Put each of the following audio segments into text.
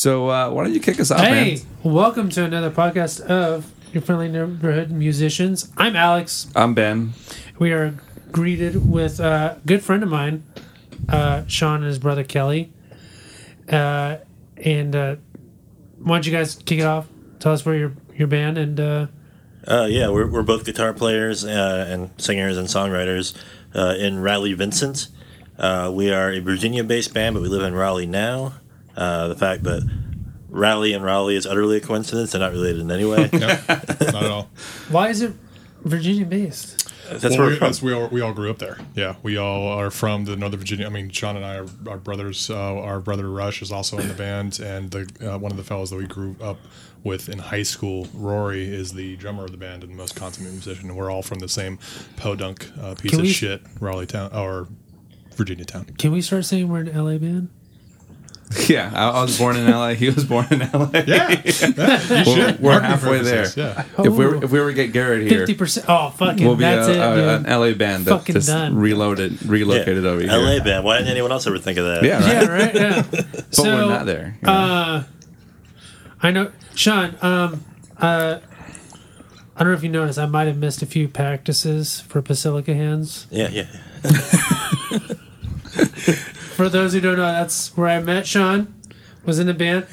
So uh, why don't you kick us off, Hey, man? welcome to another podcast of your friendly neighborhood musicians. I'm Alex. I'm Ben. We are greeted with a good friend of mine, uh, Sean and his brother Kelly. Uh, and uh, why don't you guys kick it off? Tell us where your your band and uh, Uh, yeah, we're, we're both guitar players uh, and singers and songwriters uh, in Rally Vincent. Uh, we are a Virginia based band, but we live in Raleigh now. Uh, the fact that Rally and Raleigh is utterly a coincidence, they're not related in any way. Nope, not at all. why is it Virginia based? That's well, where we, we're that's- we all we all grew up there. Yeah, we all are from the Northern Virginia. I mean, Sean and I are, are brothers. Uh, our brother Rush is also in the band, and the uh, one of the fellows that we grew up with in high school, Rory, is the drummer of the band and the most consummate musician. And we're all from the same podunk uh, piece Can of shit, Raleigh town or Virginia town. Can we start saying we're an LA band? Yeah, I, I was born in LA. He was born in LA. Yeah, yeah, you should. we're halfway purposes, there. Yeah. If we were, if we were to get Garrett here, Fifty percent. Oh, fucking. we'll be a, that's it, a- dude. an LA band that Fucking just done. reloaded, relocated over here. LA band. Why didn't anyone else ever think of that? Yeah, right. yeah, right. Yeah. but so, we're not there. you know. Uh, I know, Sean. Um, uh, I don't know if you noticed. I might have missed a few practices for Basilica Hands. Yeah, yeah. For those who don't know, that's where I met Sean. Was in the band.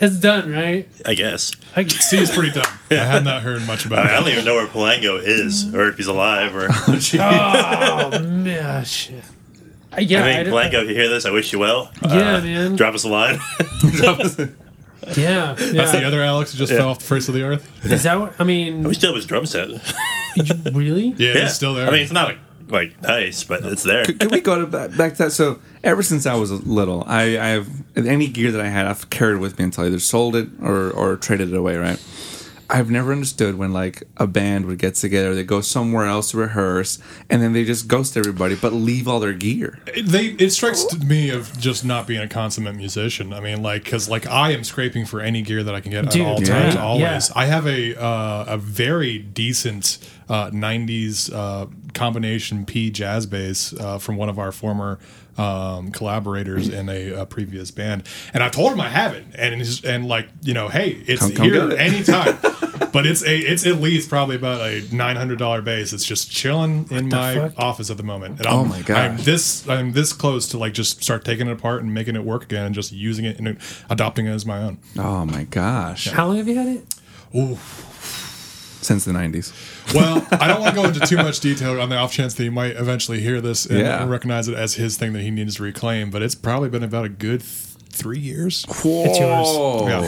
It's done, right? I guess. I, C is pretty dumb. I have not heard much about I it. don't even know where Palango is, or if he's alive, or. oh man, shit. Uh, Yeah, I I mean, did- Palango, if you hear this, I wish you well. Yeah, Uh, man. Drop us a line. yeah, That's the other Alex who just fell off the face of the earth. Is that what I mean? we still have his drum set. really? Yeah, Yeah, it's still there. I mean, it's not like nice, but it's there. Can we go to back, back to that? So ever since I was little, I, I have any gear that I had, I've carried with me until I either sold it or or traded it away. Right. I've never understood when like a band would get together, they go somewhere else to rehearse, and then they just ghost everybody, but leave all their gear. they it strikes me of just not being a consummate musician. I mean, like because like I am scraping for any gear that I can get Dude, at all yeah. times, Yeah. always. I have a uh, a very decent uh, '90s uh, combination P jazz bass uh, from one of our former. Um, collaborators in a, a previous band, and I told him I have it, and he's, and like you know, hey, it's Come- come here it. anytime. but it's a it's at least probably about a nine hundred dollar bass. It's just chilling in my fuck? office at the moment. And Oh I'm, my God. I'm this I'm this close to like just start taking it apart and making it work again and just using it and adopting it as my own. Oh my gosh! How long have you had it? Ooh. Since the '90s. Well, I don't want to go into too much detail on the off chance that he might eventually hear this and Yeah. recognize it as his thing that he needs to reclaim. But it's probably been about a good th- three years. It's yours.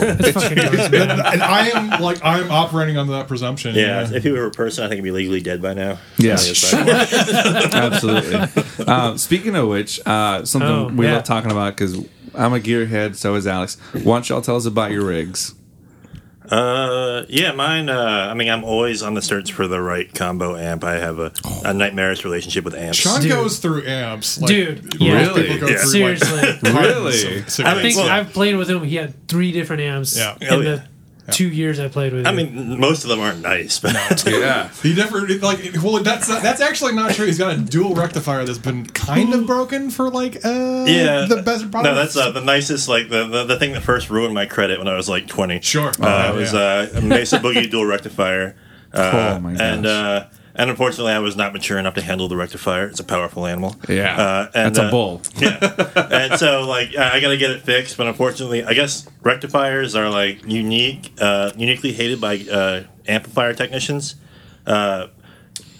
Yeah. It's fucking yours, man. and I am like I'm operating under that presumption. Yeah, if he were a person, I think he'd be legally dead by now. Yeah. On the other side. Absolutely. uh, speaking of which, uh, something Oh, we yeah. love talking about because I'm a gearhead, so is Alex. Why don't y'all tell us about your rigs? Uh, yeah, mine. Uh, I mean, I'm always on the search for the right combo amp. I have a, a nightmarish relationship with amps. Sean Dude. goes through amps. Like, Dude, most yeah. Really? people go Yeah. through, Seriously. Like, tons Really? of I cigarettes. think well- I've played with him. He had three different amps Yeah. in Oh, the yeah. two years I played with I him. mean, most of them aren't nice, but Yeah. He never like. Well, that's that's actually not true. He's got a dual rectifier that's been kind of broken for like uh yeah, the best. Probably No, that's uh, the nicest. Like the, the the thing that first ruined my credit when I was like 20. Sure. uh, Oh, it was yeah. uh, a Mesa Boogie dual rectifier. Uh, Oh, my And gosh. uh, and unfortunately, I was not mature enough to handle the rectifier. It's a powerful animal. Yeah. uh, and, That's a uh, bull. yeah. And so, like, I I gotta get it fixed, but unfortunately, I guess rectifiers are like unique, uh, uniquely hated by uh, amplifier technicians. Uh,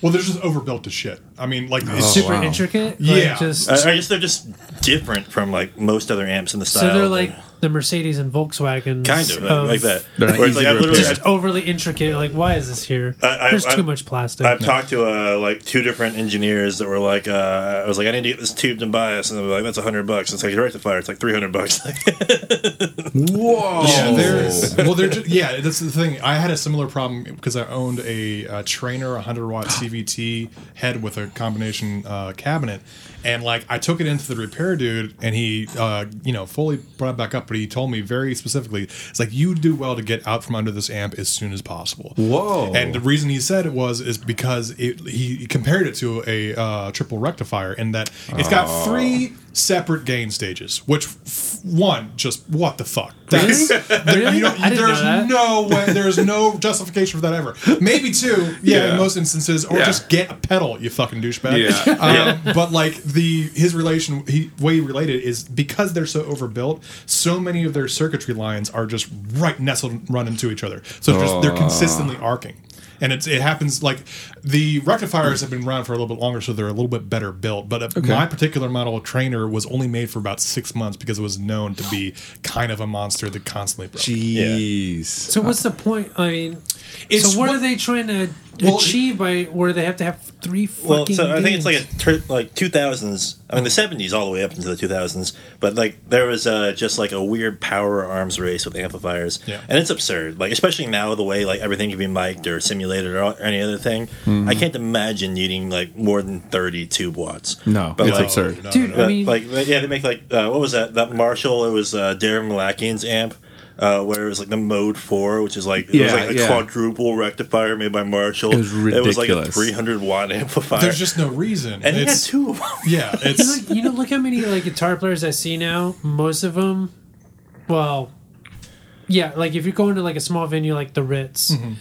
well, they're just overbuilt to shit. I mean, like it's super wow. intricate. Yeah. Like just, I I guess they're just different from like most other amps in the style. so they're like the Mercedes and Volkswagen. kind of like, like that. They're Where it's like I literally, repair. I, Overly intricate. Like, why is this here? I- I- There's I- too much plastic. I've talked to uh, like two different engineers that were like, uh, I was like, I need to get this tubed and bias, and they were like, that's a hundred bucks. It's like rectifier, it's like three hundred bucks. Whoa. Yeah, there's well, they're just, yeah. That's the thing. I had a similar problem because I owned a, uh trainer, a hundred watt CVT head with a combination uh, cabinet, and like I took it into the repair dude, and he, uh, you know, fully brought it back up. But he told me very specifically, it's like you do well to get out from under this amp as soon as possible. Whoa. And the reason he said it was is because it, he compared it to a uh, triple rectifier, in that it's got three separate gain stages. Which f- one? Just what the fuck? That's there, you don't, I didn't there's know that. no way. There's no justification for that ever. Maybe two. Yeah, Yeah. in most instances, or Yeah. just get a pedal. You fucking douchebag. Yeah. Um, but like the his relation, he way he related is because they're so overbuilt. So many of their circuitry lines are just right nestled, run into each other. So they're, just, they're consistently arcing. And it's, it happens like the rectifiers have been around for a little bit longer, so they're a little bit better built. But uh, my particular model of trainer was only made for about six months because it was known to be kind of a monster that constantly broke. Jeez. So what's the point? I mean, It's so what, what- are they trying to Well, achieve by where they have to have three fucking? Well, so I think it's like a tur- like 2000s. I mean, the 70s all the way up into the 2000s. But like there was uh, just like a weird power arms race with amplifiers, Yeah. and it's absurd. Like especially now, the way like everything can be mic'd or simulated or any other thing. Mm-hmm. I can't imagine needing like more than 30 tube watts. No, but it's like, absurd. No, Dude, no, I But, mean, like yeah, they make like uh, what was that? That Marshall. It was uh, Darren Malakian's amp. Uh, where it was like the Mode Four, which is like it was like a yeah. quadruple rectifier made by Marshall. It was ridiculous. It was like a 300 watt amplifier. There's just no reason. and he had it's, two of them. yeah, it's Look- you know, look how many like guitar players I see now. Most of them, well, yeah, like if you're going to like a small venue like the Ritz, Mm-hmm.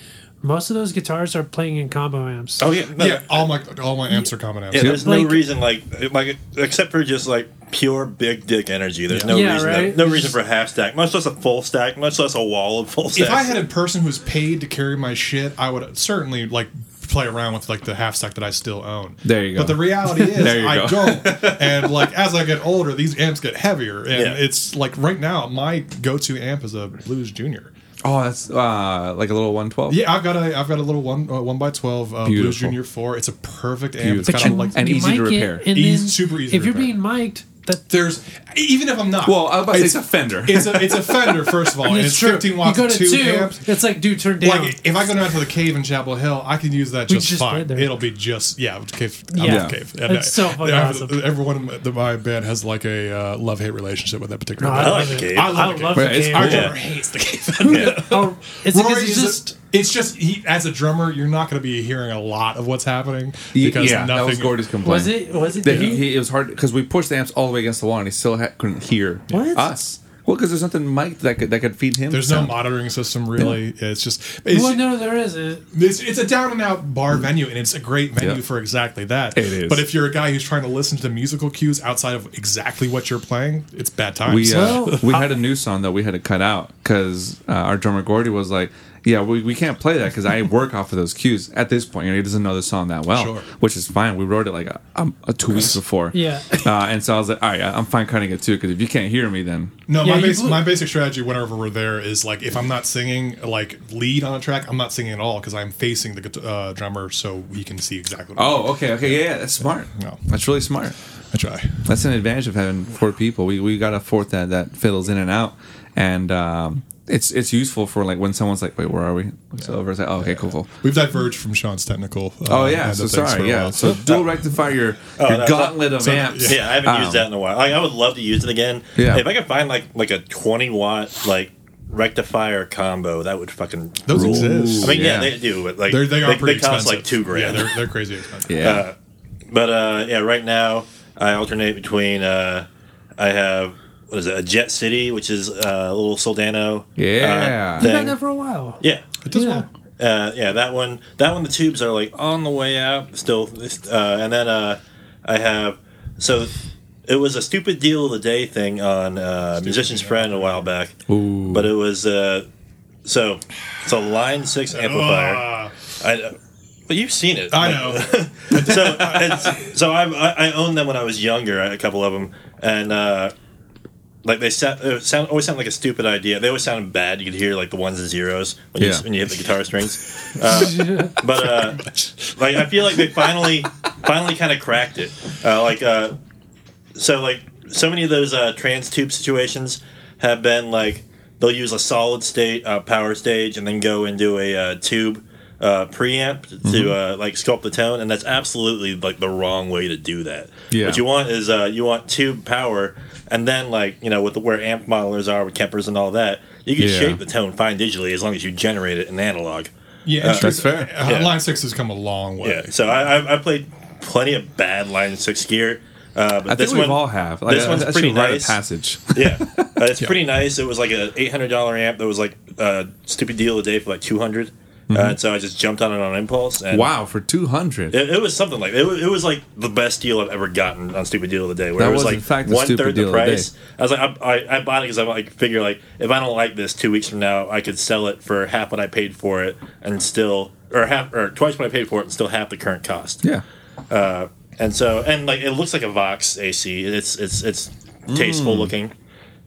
Most of those guitars are playing in combo amps. Oh yeah, no, yeah. All my all my amps are common amps. Yeah, there's no Like- reason like like except for just like pure big dick energy. There's no Yeah, reason right? no, reason for a half stack, much less a full stack, much less a wall of full stacks. if I had a person who's paid to carry my shit, I would certainly like play around with like the half stack that I still own. There you go. But the reality is I go. don't. And like as I get older, these amps get heavier. And Yeah. it's like right now, my go to amp is a Blues Junior. Oh, that's uh, like a little 112. Yeah, I've got a I've got a little one uh, one by twelve uh, Blues Beautiful. Junior four. It's a perfect amp. It's Beautiful. got a, like and easy to mic it, repair. and Easy- then super easy to If you're repair. being mic'd, that there's even if I'm not. Well, I was about to say it's a Fender. It's a it's a Fender first of all. it's it's true. 15 watts you go to two, two, amps. it's like dude, turn down. Like if I go down to the cave in Chapel Hill, I can use that We just, just fine. It'll be just yeah, cave. I Yeah. love cave. It's so fucking I- awesome. Everyone in my band has like a uh, love hate relationship with that particular. No, band. I like love it. Cave. I love I Cave. love Right, the it's game. Our cool. drummer hates the cave. Oh, it's Rory because it's is a- just it's just he, as a drummer, you're not going to be hearing a lot of what's happening because yeah, nothing. that was Gordy's complaint. was it was it That he, he, it was hard because we pushed the amps all the way against the wall and he still ha- couldn't hear What? us. Well, because there's nothing mic that could that could feed him. There's no monitoring system really. It's just it's, Well, no, there isn't. It's, it's a down and out bar venue, and it's a great venue Yeah. for exactly that. It is. But if you're a guy who's trying to listen to the musical cues outside of exactly what you're playing, it's bad times. We uh, Well, we had a new song that we had to cut out because uh, our drummer Gordy was like, "Yeah, we, we can't play that because I work off of those cues." At this point, you know, he doesn't know the song that well, Sure. which is fine. We wrote it like a, um, a two weeks before, Yeah. Uh, and so I was like, "All right, I'm fine cutting it too because if you can't hear me, then no, Yeah, my, you basic, my basic strategy whenever we're there is like if I'm not singing like lead on a track, I'm not singing at all because I'm facing the uh, drummer so he can see exactly. What I'm oh, okay, okay, yeah, yeah, that's smart. No. That's really smart. I try. That's an advantage of having four people. We we got a fourth that that fiddles in and out, and um, it's it's useful for like when someone's like, "Wait, where are we?" Looks over, it's like, "Oh, okay, cool, cool." We've diverged from Sean's technical. Uh, Oh yeah, so of things sorry, yeah. So dual rectify your your that's- gauntlet of so- amps. Yeah, I haven't Um, used that in a while. Like, I would love to use it again. Yeah. If I could find like like a 20 watt like rectifier combo, that would fucking Those rule. exist. I mean, yeah, Yeah. they do. But like They're, they are they, pretty they cost expensive. like two grand. Yeah, they're, they're crazy expensive. Yeah. Uh, but uh, yeah, right now I alternate between. Uh, I have what is it? A Jet City, which is uh, a little Soldano. Yeah. uh, You've had that for a while. Yeah. It does Yeah. well. Uh, yeah, that one. That one. The tubes are like on the way out still, uh, and then uh, I have so it was a stupid deal of the day thing on uh, Musician's Friend a while back, Ooh. but it was uh, so it's a Line Six amplifier. Ah, I, but you've seen it. I know. so it's, so I, I I owned them when I was younger, a couple of them, and uh, like they sound, it sound always sound like a stupid idea. They always sounded bad. You could hear like the ones and zeros when you when you hit the guitar strings. Uh, but uh, like I feel like they finally finally kind of cracked it. Uh, like uh, so like so many of those uh, trans tube situations have been like they'll use a solid state uh, power stage and then go into a uh, tube uh, preamp to Mm-hmm. uh, like sculpt the tone, and that's absolutely like the wrong way to do that. Yeah. What you want is uh, you want tube power, and then like you know with the, where amp modelers are with Kempers and all that, you can Yeah. shape the tone fine digitally as long as you generate it in analog. Yeah, it's That's fair. Uh, Yeah. Line six has come a long way. Yeah. So I, I, I played plenty of bad line six gear, Uh, but I think this we one, all have. Like, this I- one's pretty nice. A passage. yeah, uh, it's pretty nice. It was like an eight hundred dollar amp that was like a stupid deal a day for like two hundred. Uh, and so I just jumped on it on impulse. And Mm-hmm. Wow, for two hundred. It, it was something like it was, it was like the best deal I've ever gotten on Stupid Deal of the Day. Where That it was was, like fact, the one third the the price. Day. I was like, I, I, I bought it because I like figure like if I don't like this two weeks from now, I could sell it for half what I paid for it and still or half or twice what I paid for it and still half the current cost. Yeah. And so and like it looks like a Vox AC. It's it's it's Mm. tasteful looking.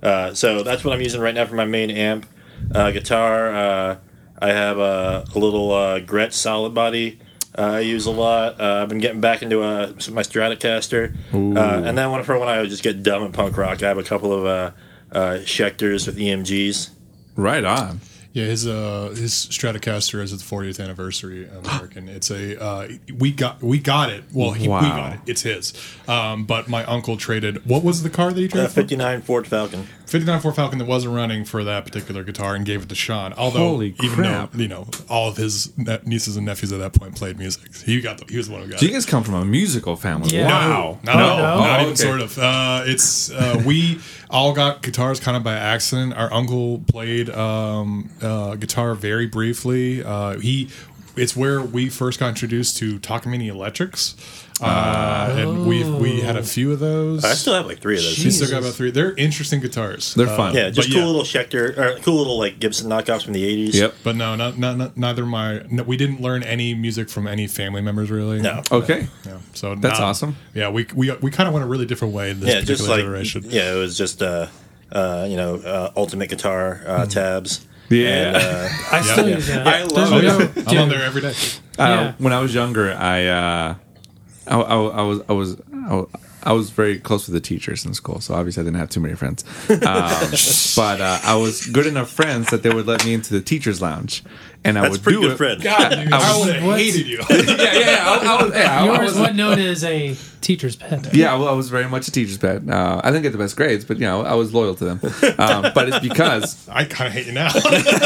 Uh, so that's what I'm using right now for my main amp. Uh, guitar. Uh, I have a, a little uh, Gretsch solid body. Uh, I use a lot. Uh, I've been getting back into uh, my Stratocaster, uh, and then when for when I just get dumb at punk rock, I have a couple of uh, uh, Schecters with EMGs. Right on. Yeah, his uh his Stratocaster is its 40th anniversary American. It's a uh, we got we got it. Well, he, we Wow. got it. It's his. Um, but my uncle traded. What was the car that he Uh, traded? for? 59 Ford Falcon. 59 Ford Falcon that wasn't running for that particular guitar and gave it to Sean. Although, Holy even crap. though you know all of his ne- nieces and nephews at that point played music, he got the, he was the one who got So it. you guys come from a musical family. Yeah. Wow. No, no, No. not Oh, even okay. sort of. Uh, it's uh, we all got guitars kind of by accident. Our uncle played um, uh, guitar very briefly. Uh, he, it's where we first got introduced to Takamine Electrics, uh, and we we had a few of those. I still have like three of those. We still got about three. They're interesting guitars. They're Uh, fun. Yeah, just cool yeah. little Schecter, or cool little like Gibson knockoffs from the 80s. Yep. But no, not, not, not neither my. No, we didn't learn any music from any family members really. No. Okay. Yeah. So That's now- awesome. Yeah, we we we kind of went a really different way in this yeah, particular just like generation. yeah, it was just uh, uh, you know, uh, ultimate guitar uh, tabs. Yeah. And, uh, I still yeah. use that. I love There's it. no- I'm on there every day. Uh, Yeah. When I was younger, I, uh, I, I, I was I was I, was- I was very close with the teachers in school, so obviously I didn't have too many friends. Um, but uh, I was good enough friends that they would let me into the teachers' lounge, and I that's would pretty do good it. friend. God, dude, I I, would have hated you. yeah, yeah, yeah. I, I was, yeah, I, I Yours was, what known as a teacher's pet. yeah, well, I was very much a teacher's pet. Uh, I didn't get the best grades, but you know, I was loyal to them. Um, but it's because I kind of hate you now.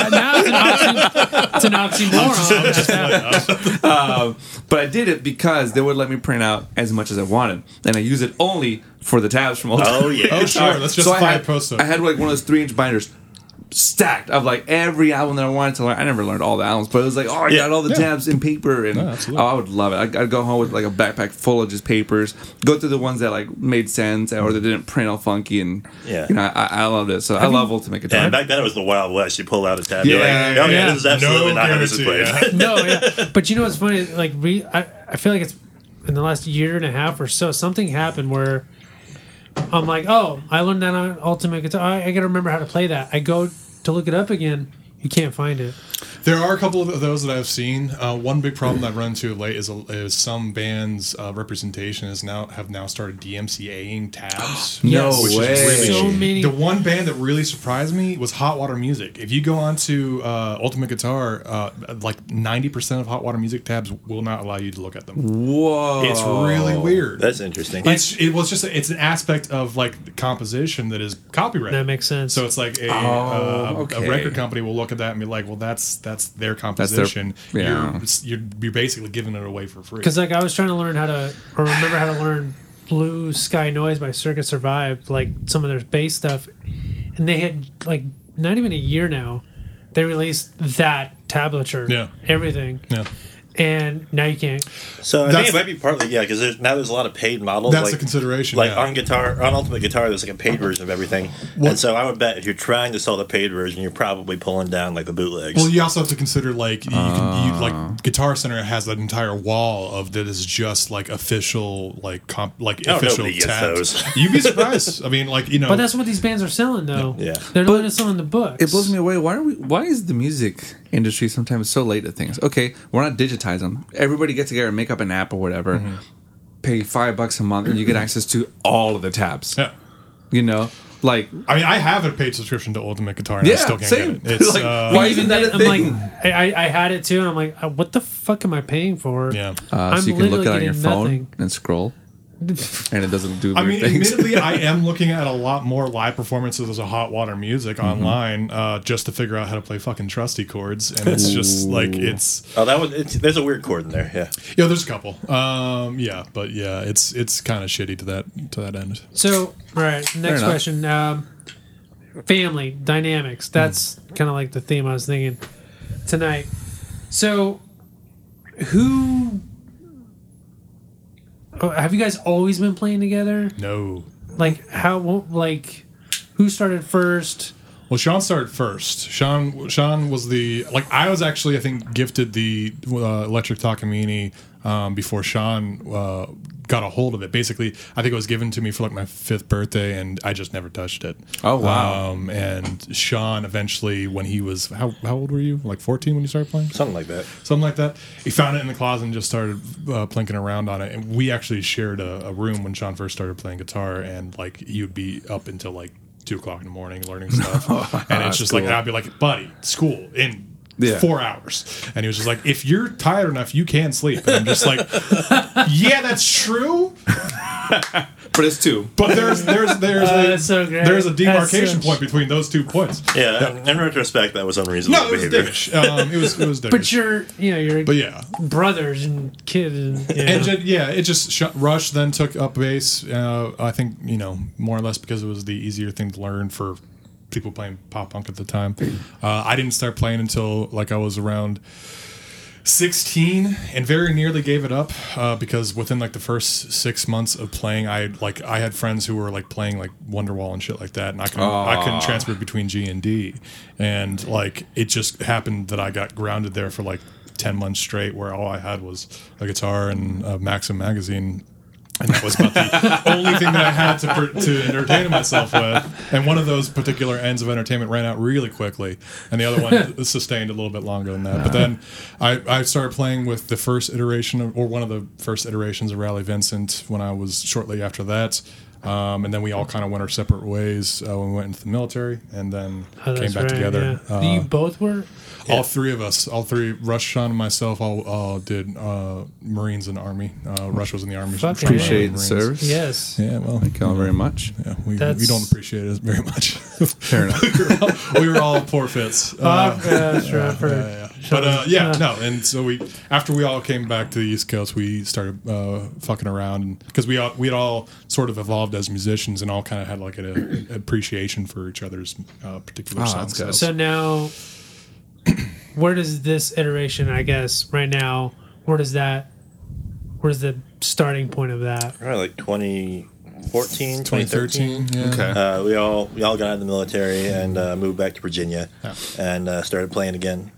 Now it's an, oxy, it's an oxymoron. That's that. But I did it because they would let me print out as much as I wanted, and I use it only for the tabs from old. Oh yeah. oh sure, let's just so I buy had, a post I had like one of those three inch binders stacked of like every album that I wanted to learn. I never learned all the albums, but it was like, oh, I Yeah. got all the Yeah. tabs in paper, and No, oh, I would love it. I'd, I'd go home with like a backpack full of just papers, go through the ones that like made sense or that didn't print all funky, and Yeah. you know, I, I loved it. So I love Ultimate Guitar. And back then it was the Wild West. You pull out a tab. you're Yeah, like, oh yeah, yeah. this is absolutely No not how this is played. guarantee, No, yeah. But you know what's funny? Like, re, I, I feel like it's in the last year and a half or so, something happened where I'm like, oh, I learned that on Ultimate Guitar. I, I got to remember how to play that. I go to look it up again. You can't find it. There are a couple of those that I've seen. Uh, one big problem that I've run into late is, is some bands' uh, representation is now have now started DMCAing tabs. No Yes. which is way. really So many- The one band that really surprised me was Hot Water Music. If you go onto uh, Ultimate Guitar, uh, like ninety percent of Hot Water Music tabs will not allow you to look at them. Whoa, It's really weird. That's interesting. it's it was just it's an aspect of like the composition that is copyrighted. That makes sense. So it's like a, Oh, uh, okay. a record company will look at that and be like, "Well, that's that's their composition. yeah. You're you're you're basically giving it away for free." Because like I was trying to learn how to, or remember how to learn Blue Sky Noise by Circa Survive, like some of their bass stuff, and they had like not even a year now, they released that tablature, Yeah. everything, yeah, and now you can't. So I think it might be partly yeah, because now there's a lot of paid models. that's like, a consideration. Like yeah. on guitar, on Ultimate Guitar, there's like a paid version of everything. Well- and so I would bet if you're trying to sell the paid version, you're probably pulling down like the bootlegs. Well, you also have to consider like you can you, like oh. Guitar Center has that entire wall of that is just like official like comp like Oh, official nobody gets tabs. You'd be surprised. I mean, like you know, But that's what these bands are selling, though. Yeah. they're literally selling the books. It blows me away. Why are we? Why is the music industry sometimes so late to things? Okay, we're not digitize them. Everybody get together and make up an app or whatever. Mm-hmm. Pay five bucks a month and you get access to all of the tabs. yeah. You know, like I mean, I have a paid subscription to Ultimate Guitar, and I yeah, still can't same. get it. It's like, uh, why Even isn't that then, a I'm thing? like, I, I I had it too, and I'm like, uh, what the fuck am I paying for? yeah. uh, I'm so you can look literally at it on your getting phone nothing. and scroll. and it doesn't do I mean, things. admittedly, I am looking at a lot more live performances of Hot Water Music Mm-hmm. online uh, just to figure out how to play fucking trusty chords, and it's just like it's Oh, that was. It's, there's a weird chord in there. Yeah. yeah. There's a couple, um, yeah, but yeah, it's it's kind of shitty to that to that end. So, all right, next question. Um, family dynamics. That's kind of like the theme I was thinking tonight. So, who oh, have you guys always been playing together? No, Like how? Like who started first? Well, Sean started first. Sean Sean was the like I was actually I think gifted the uh, electric Takamine um, before Sean uh, got a hold of it. Basically, I think it was given to me for like my fifth birthday, and I just never touched it. Oh, wow. Um, and Sean eventually, when he was how how old were you? Like fourteen when you started playing? Something like that. something like that. He found it in the closet and just started uh, plinking around on it. And we actually shared a, a room when Sean first started playing guitar, and like you'd be up until like two o'clock in the morning learning stuff. and it's just like cool. I'd be like, buddy, school in. Yeah. Four hours, and he was just like, "If you're tired enough, you can sleep." And I'm just like, "Yeah, that's true." but it's two. But there's there's there's Uh, a, so there's a demarcation such- point between those two points. Yeah. In, in retrospect, that was unreasonable No, it was behavior. dickish. Um, it was it was dickish. But you're, you know, you're but yeah, brothers and kids, and, you know. and ju- yeah, it just sh- Rush then took up bass. Uh, I think you know more or less because it was the easier thing to learn for people playing pop punk at the time. Uh, I didn't start playing until like I was around. 16 and very nearly gave it up uh, because within like the first six months of playing i like i had friends who were like playing like wonderwall and shit like that and i couldn't i couldn't transfer between g and d and like it just happened that i got grounded there for like 10 months straight where all i had was a guitar and a maxim magazine and that was about the only thing that I had to per- to entertain myself with. And one of those particular ends of entertainment ran out really quickly, and the other one sustained a little bit longer than that. But then I, I started playing with the first iteration of, or one of the first iterations of Rally Vincent when I was shortly after that. Um, and then we all kind of went our separate ways uh, when we went into the military, and then Oh, came back right, together. yeah. Uh, you both were. all three of us, all three, Rush, Sean, and myself, all, all did uh, Marines and Army. Uh, Rush was in the Army. Fucking Sean was Appreciate the service. Yes. Yeah, well, Thank y'all very much. yeah, we, we don't appreciate it very much. Fair enough. we, were all, we were all poor fits. Uh, Uh, yeah, that's right. For- yeah, yeah. But uh, yeah, Uh, no, and so we after we all came back to the East Coast, we started uh, fucking around because we all we had all sort of evolved as musicians and all kind of had like an appreciation for each other's uh, particular Oh, songs. that's. So now, where does this iteration? I guess right now, where does that? Where's the starting point of that? Probably like 2014, 2013. 2013, yeah. Okay. Uh, we all we all got out of the military and uh, moved back to Virginia, Yeah. and uh, started playing again,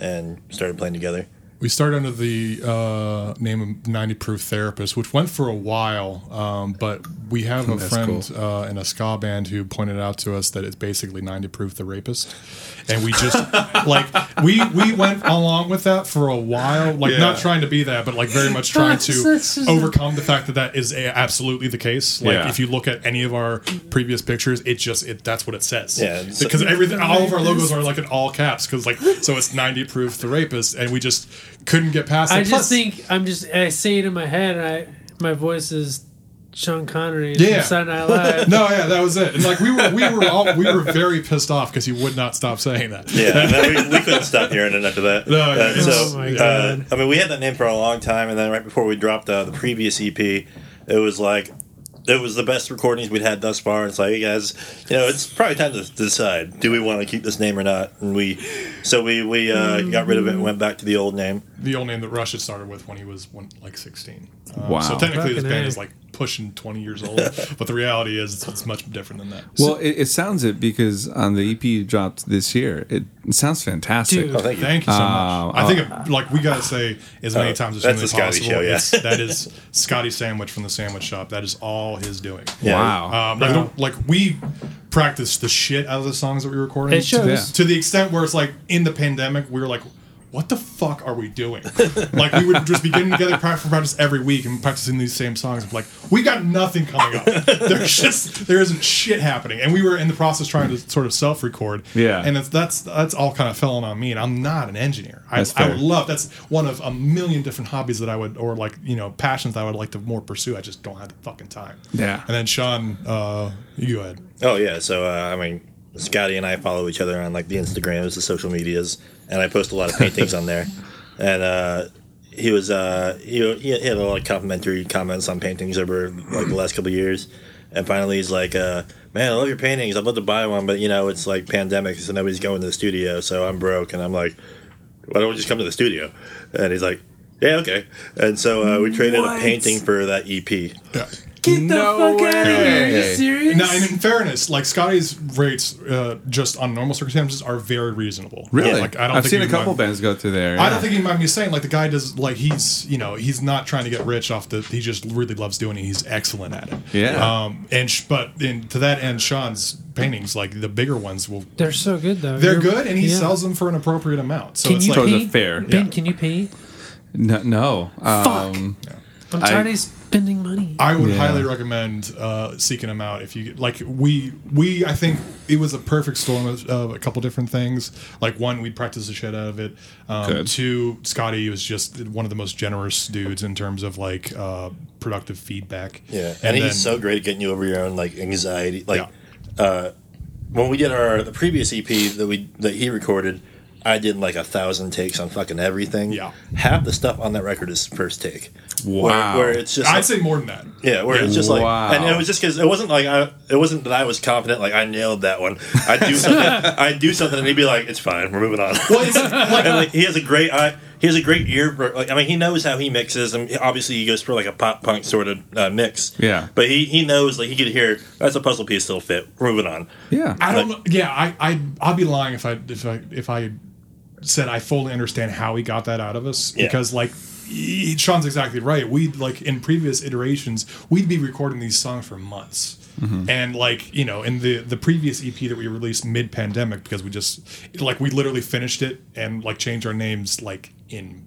and started playing together. We started under the uh, name of 90 Proof Therapist, which went for a while, um, but we have a That's friend cool. uh, in a ska band who pointed out to us that it's basically 90 Proof the Rapist. And we just, like, we we went along with that for a while, like, not trying to be that, but, like, very much trying to overcome the fact that that is a, absolutely the case. Like, Yeah. if you look at any of our previous pictures, it just, it that's what it says. Yeah, Because everything, all of our logos are, like, in all caps, because, like, so it's 90 Proof the Rapist, and we just couldn't get past I it. just Plus- think I'm just. I say it in my head, and I my voice is Sean Connery. Yeah. from Saturday Night Live. No, yeah, that was it. And like we were, we were all, we were very pissed off because he would not stop saying that. Yeah, and then we, we couldn't stop hearing it after that. No, yeah, Uh, so, Oh my uh, God. I mean, we had that name for a long time, and then right before we dropped uh, the previous EP, it was like it was the best recordings we'd had thus far. It's like, hey guys, you know, it's probably time to decide: do we want to keep this name or not? And we, so we we uh, got rid of it and went back to the old name. The old name that Rush had started with when he was one, like sixteen. Um, Wow. So technically, this band A. is like pushing twenty years old, but the reality is it's, it's much different than that. Well, it, it sounds it because on the EP you dropped this year, it, it sounds fantastic. Dude. Oh, thank you. Thank you so Uh, much. I think, it, like we gotta say as many Uh, times as that's humanly Scotty possible. show, yeah. that is Scotty Sandwich from the Sandwich Shop. That is all his doing. Yeah. Wow. Um, like, don't- like we practiced the shit out of the songs that we recorded. It shows. Yeah. to the extent where it's like in the pandemic, we were like, what the fuck are we doing? like we would just be getting together practice for practice every week and practicing these same songs. And Like we got nothing coming up. There's just there isn't shit happening, and we were in the process trying to sort of self-record. Yeah. and that's that's that's all kind of falling on me. And I'm not an engineer. I, That's I would love that's one of a million different hobbies that I would or like you know passions that I would like to more pursue. I just don't have the fucking time. Yeah. And then Sean, uh, you go ahead. Oh yeah, so uh, I mean, Scotty and I follow each other on like the Instagrams, the social medias, and I post a lot of paintings on there. And uh, he was uh, he, he had a lot of complimentary comments on paintings over like the last couple of years. And finally, he's like, uh, "Man, I love your paintings. I'd love to buy one, but you know, it's like pandemic, so nobody's going to the studio. So I'm broke." And I'm like, "Why don't we just come to the studio?" And he's like, "Yeah, okay." And so uh, we traded What? a painting for that E EP. Yeah. Get the No fuck out of here! Are you serious? Now, and in fairness, like Scotty's rates, uh, just on normal circumstances, are very reasonable. Really? Like I don't. I've think seen a couple mind- bands go through there. I don't think he mind me saying like the guy does like he's you know he's not trying to get rich off the he just really loves doing it. He's excellent at it. Yeah. Um. And sh- but in, to that end, Sean's paintings like the bigger ones will They're so good though. they're You're- good and he yeah. sells them for an appropriate amount. So Can it's you like Those are paint? fair. Ben, Yeah. can you paint? No, no. Um, I'm I- tired of spending money. I would Yeah. highly recommend uh, seeking them out if you like. We we I think it was a perfect storm of, of a couple different things. Like one, we practiced the shit out of it. Um, Good. two, Scotty was just one of the most generous dudes in terms of like uh, productive feedback. Yeah, and, then- he's so great at getting you over your own like anxiety. Like uh, when we did our the previous EP that we that he recorded, I did like a thousand takes on fucking everything. Yeah. half the stuff on that record is first take. Wow. where, where it's just I'd like- say more than that. yeah, where it's just like, and it was just because it wasn't like I, it wasn't that I was confident, like I nailed that one. I do something, I do something, and he'd be like, "It's fine, we're moving on." Well, it's like and like he has a great eye, he has a great ear. For, like I mean, he knows how he mixes, and obviously he goes for like a pop punk sort of uh, mix. Yeah. but he he knows like he could hear that's a puzzle piece still fit. We're moving on. yeah. I don't know. Yeah, I, I I'll be lying if I if I if I said I fully understand how he got that out of us Yeah. because like he, Sean's exactly right. We like in previous iterations we'd be recording these songs for months. Mm-hmm. And like you know, in the the previous EP that we released mid pandemic, because we just like we literally finished it and like changed our names like in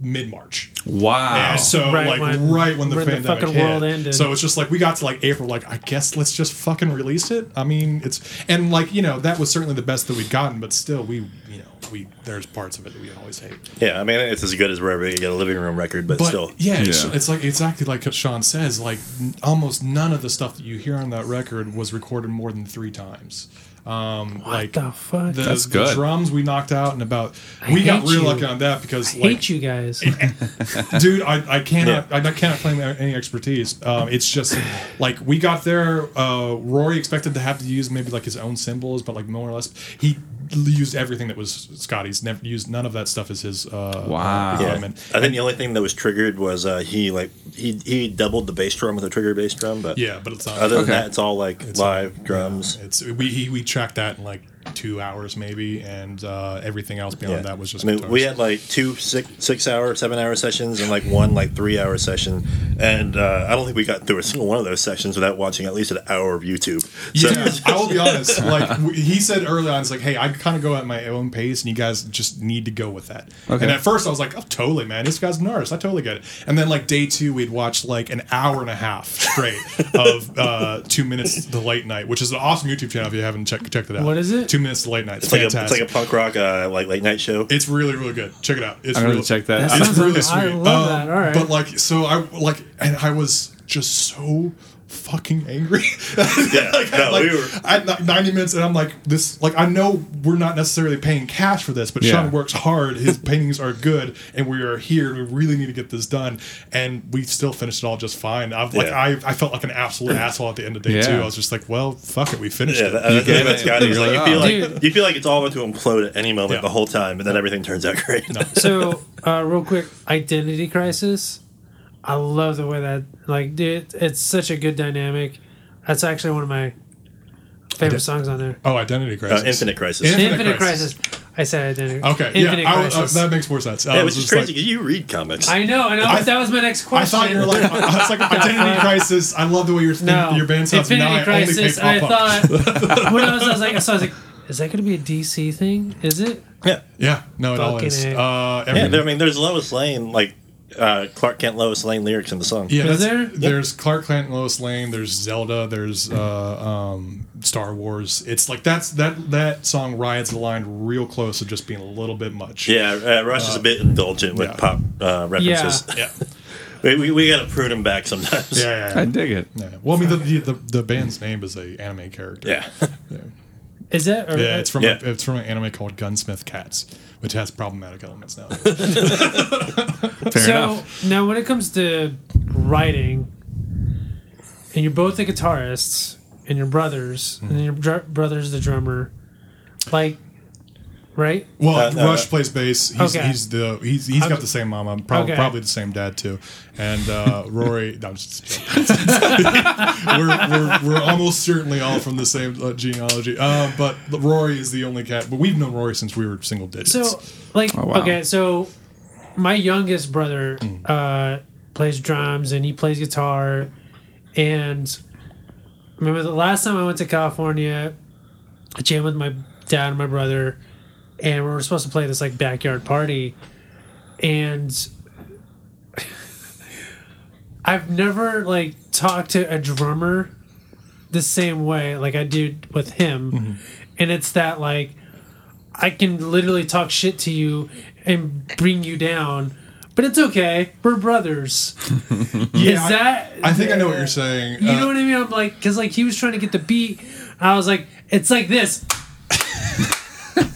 mid March. Wow. And so Right like when- right when the when the fucking hit. world ended. So it's just like we got to like April, like I guess let's just fucking release it. I mean, it's and like you know that was certainly the best that we'd gotten, but still we you know we there's parts of it that we always hate. Yeah, I mean it's as good as wherever you get a living room record, but, But still. yeah, it's, Yeah. it's like exactly like Sean says. Like n- almost none of the stuff that you hear on that record was recorded more than three times. Um, like the fuck? the, That's the drums we knocked out in about. we got real you. lucky on that because I like hate you guys. dude i, I cannot I cannot claim any expertise um, it's just like we got there uh, rory expected to have to use maybe like his own cymbals but like more or less he used everything that was scotty's never used none of that stuff as his uh, Wow. uh, Yeah. I think the only thing that was triggered was uh, he like he he doubled the bass drum with a trigger bass drum, but yeah but it's not other than that, it's all like live drums. it's we he, we tracked that and like two hours maybe and uh, everything else beyond Yeah. that was just I mean, we had like two six six hour, seven hour sessions, and like one like three hour session, and uh, I don't think we got through a single one of those sessions without watching at least an hour of YouTube. So, Yeah, I will be honest. Like he said early on, it's like, hey, I kind of go at my own pace, and you guys just need to go with that. Okay. And at first, I was like, oh, totally, man. This guy's an artist. I totally get it. And then like day two, we'd watch like an hour and a half straight of uh, two minutes to late night, which is an awesome YouTube channel if you haven't checked checked it out. What is it? Two minutes to late night. It's, it's like a, it's like a punk rock uh, like late night show. It's really, really good. Check it out. It's I'm gonna really, check that. That. It's really sweet. I love Um, that. All right. But like, so I like, and I was just so fucking angry. Yeah, like, no, like, we were- at 90 minutes, and I'm like, this, like, I know we're not necessarily paying cash for this, but Yeah. Sean works hard. His paintings are good, and we are here. We really need to get this done, and we still finished it all just fine. I've like, Yeah. I, I felt like an absolute asshole at the end of day Yeah. two. I was just like, well, fuck it, we finished Yeah, it. that, that's the thing about Scotty. You're like, you feel Dude. like you feel like it's all going to implode at any moment Yeah. the whole time, and then everything turns out great. so, uh, real quick, identity crisis. I love the way that, like, dude, it's such a good dynamic. That's actually one of my favorite songs on there. oh, identity Uh, crisis. Infinite Crisis. Infinite Infinite, Crisis. crisis. I said identity. Okay, Infinite yeah, I, uh, that makes more sense. I yeah, was which is just like- crazy because you read comics. I know, I know. I- that was my next question. I thought you were like, I was like, identity crisis. I love the way your no, your band sounds. Infinity now I crisis. only I pay pop up. thought when I was, I was like, so I was like, Is that going to be a DC thing? Is it? Yeah, Yeah, no, it all is. Uh, yeah. I mean, there's Lois Lane, like uh, Clark Kent, Lois Lane lyrics in the song. Yeah, Is there? There's Clark Kent, Lois Lane. There's Zelda. There's uh, um, Star Wars. It's like that's that that song rides the line real close to just being a little bit much. Yeah, uh, Rush is a bit indulgent with yeah. pop uh, references. yeah, we, we, we got to prune him back sometimes. yeah. yeah, I dig it. Yeah. Well, I mean, the, the the the band's name is a anime character. Yeah. Is that? Or, Yeah, it's from Yeah. A, it's from an anime called Gunsmith Cats, which has problematic elements now. Fair so enough. now when it comes to writing, and you're both the guitarists, and your brothers, and your dr- brother's the drummer, like, right? Well, Uh, no, Rush no. plays bass. He's Okay. he's the he's he's got the same mama, probably Okay. probably the same dad too. And uh, Rory, no, I'm just joking. we're, we're we're almost certainly all from the same uh, genealogy. Uh, but Rory is the only cat. But we've known Rory since we were single digits. So, like, Oh, wow. okay, so my youngest brother uh, plays drums and he plays guitar. And remember the last time I went to California, I jammed with my dad and my brother, and we were supposed to play this like backyard party. And I've never like talked to a drummer the same way like I did with him. And it's that like I can literally talk shit to you and bring you down, but it's okay. We're brothers. yeah, Is I- that? I, think I know what you're saying. You Uh, know what I mean? I'm like, because like he was trying to get the beat. I was like, it's like this.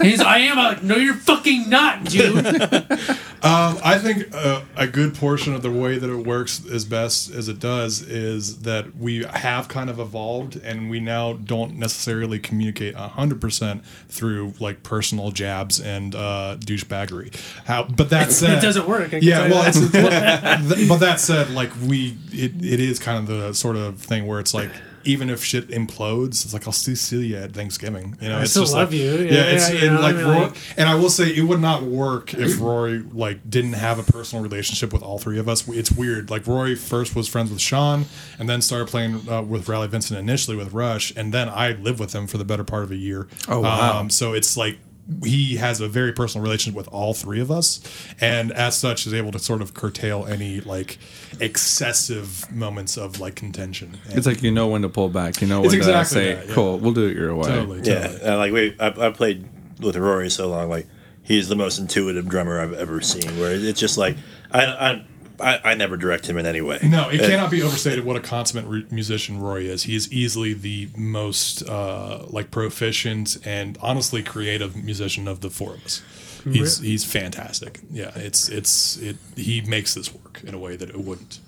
He's, I am. I'm like, no, you're fucking not, dude. Um, I think uh, a good portion of the way that it works as best as it does is that we have kind of evolved and we now don't necessarily communicate 100% through like personal jabs and uh, douchebaggery. How, but that said, it doesn't work. I yeah, well, that. but that said, like we, it, it is kind of the sort of thing where it's like, even if shit implodes, it's like I'll see you at Thanksgiving. You know, I it's still just love like, you. Yeah, Yeah, it's yeah, and like, I mean, Roy- like- and I will say it would not work if Rory like didn't have a personal relationship with all three of us. It's weird. Like Rory first was friends with Sean, and then started playing uh, with Rally Vincent initially with Rush, and then I lived with him for the better part of a year. Oh, wow. Um, so it's like he has a very personal relationship with all three of us, and as such is able to sort of curtail any like excessive moments of like contention. And- It's like you know when to pull back. You know when It's to exactly say, that, yeah. "Cool, we'll do it your way." totally, Yeah, totally. and like we, I, I played with Rory so long. Like he's the most intuitive drummer I've ever seen. Where it's just like I, I, I, I never direct him in any way. No, it Uh, cannot be overstated what a consummate re- musician Rory is. He is easily the most uh, like proficient and honestly creative musician of the four of us. He's he's fantastic. Yeah, it's it's it. He makes this work in a way that it wouldn't.